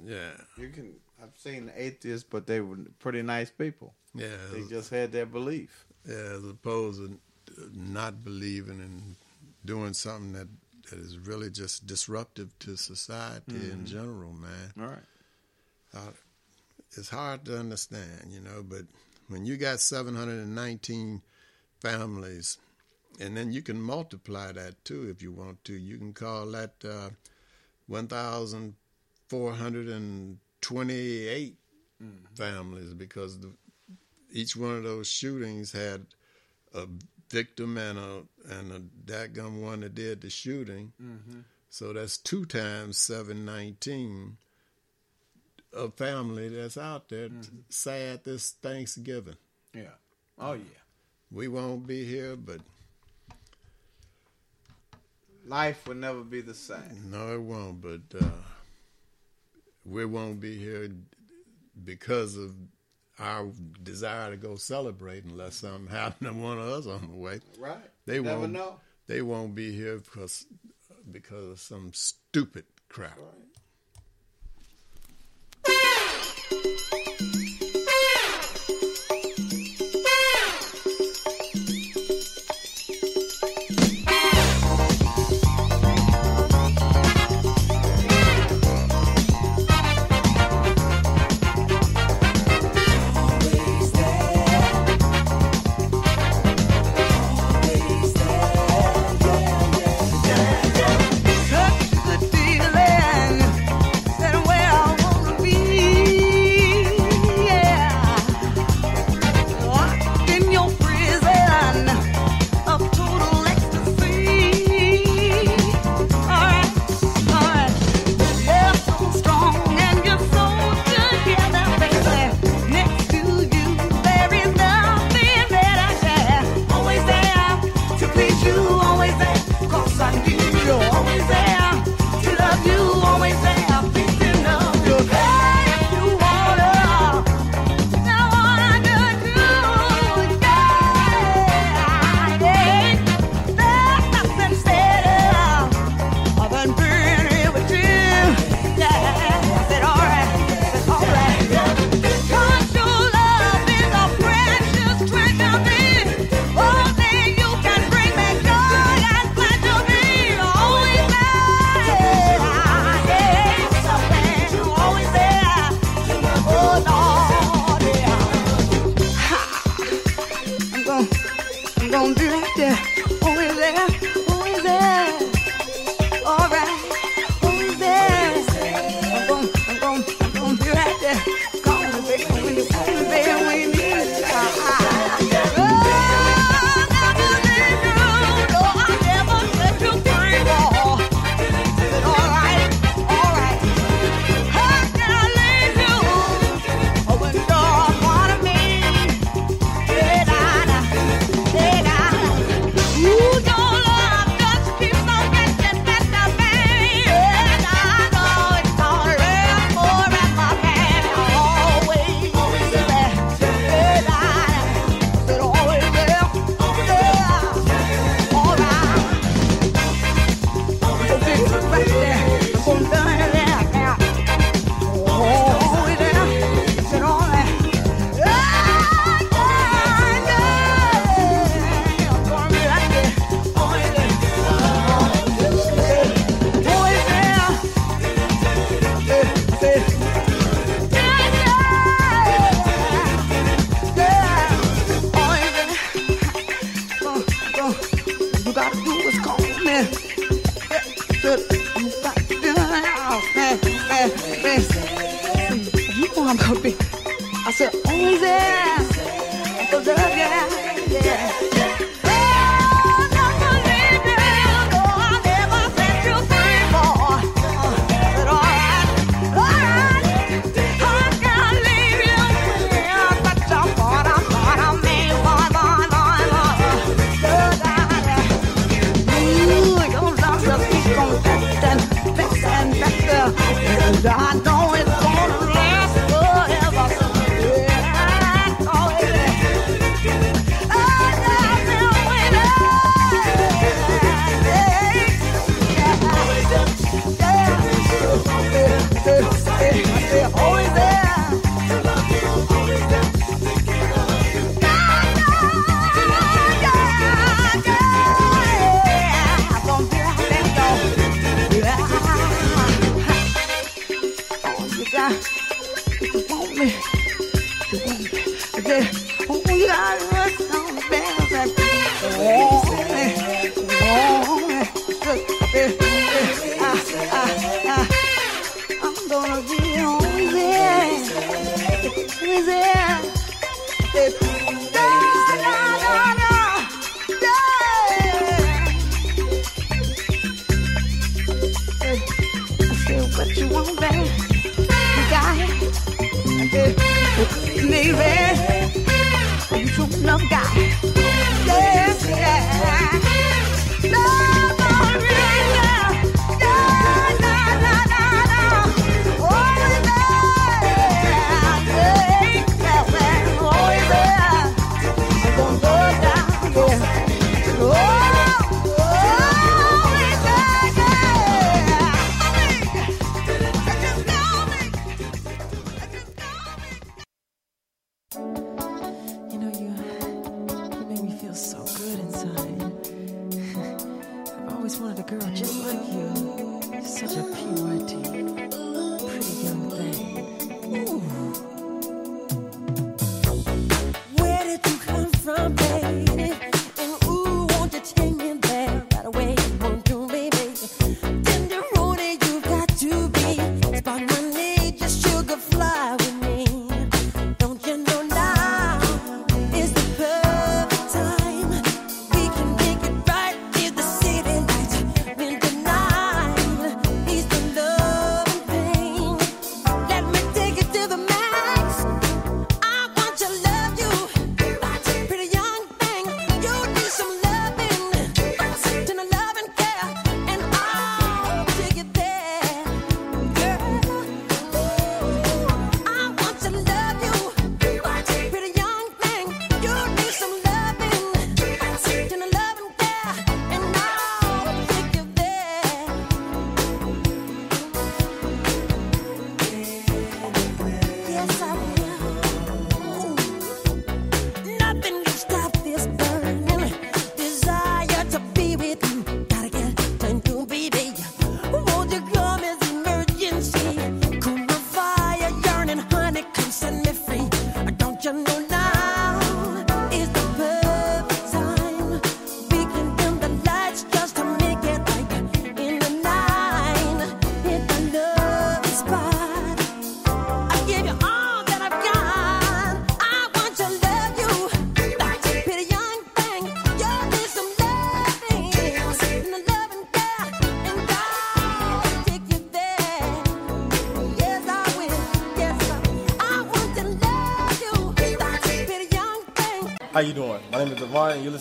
Yeah. You can. I've seen atheists, but they were pretty nice people. Yeah. They just had their belief. Yeah, as opposed to not believing and doing something that, that is really just disruptive to society mm-hmm. in general, man. All right. Uh, it's hard to understand, you know, but when you got 719 families and then you can multiply that too if you want to. You can call that uh, 1,428 mm-hmm. families because the, each one of those shootings had a victim and a and a dadgum one that did the shooting. Mm-hmm. So that's two times seven nineteen. A family that's out there mm-hmm. sad this Thanksgiving. Yeah. Oh yeah. We won't be here, but Life will never be the same. No, it won't. But uh, we won't be here because of our desire to go celebrate unless something [LAUGHS] happened to one of us on the way. Right. They you won't know. They won't be here because because of some stupid crap. Right.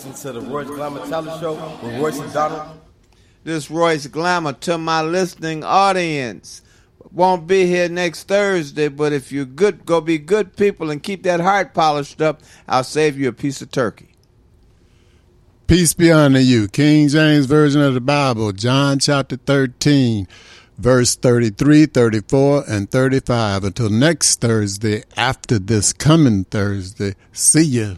listening to the Royce Glamour Talent Show with Royce and Donald. This Royce Glamour to my listening audience. Won't be here next Thursday, but if you're good, go be good people and keep that heart polished up. I'll save you a piece of turkey. Peace be unto you. King James Version of the Bible, John chapter 13 verse 33, 34, and 35. Until next Thursday, after this coming Thursday, see you.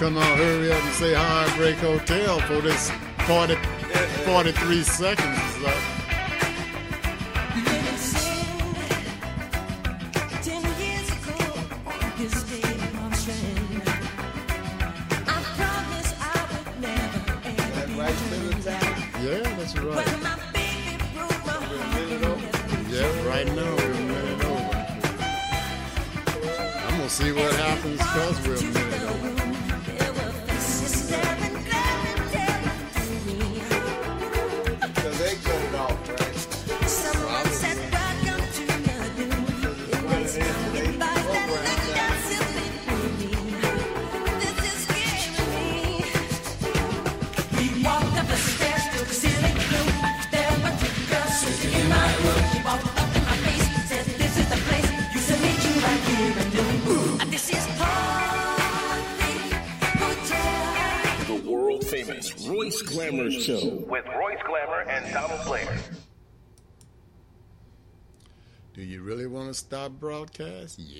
Come on, hurry up and say hi, break hotel for this 40, 43 seconds. Broadcast? Yeah.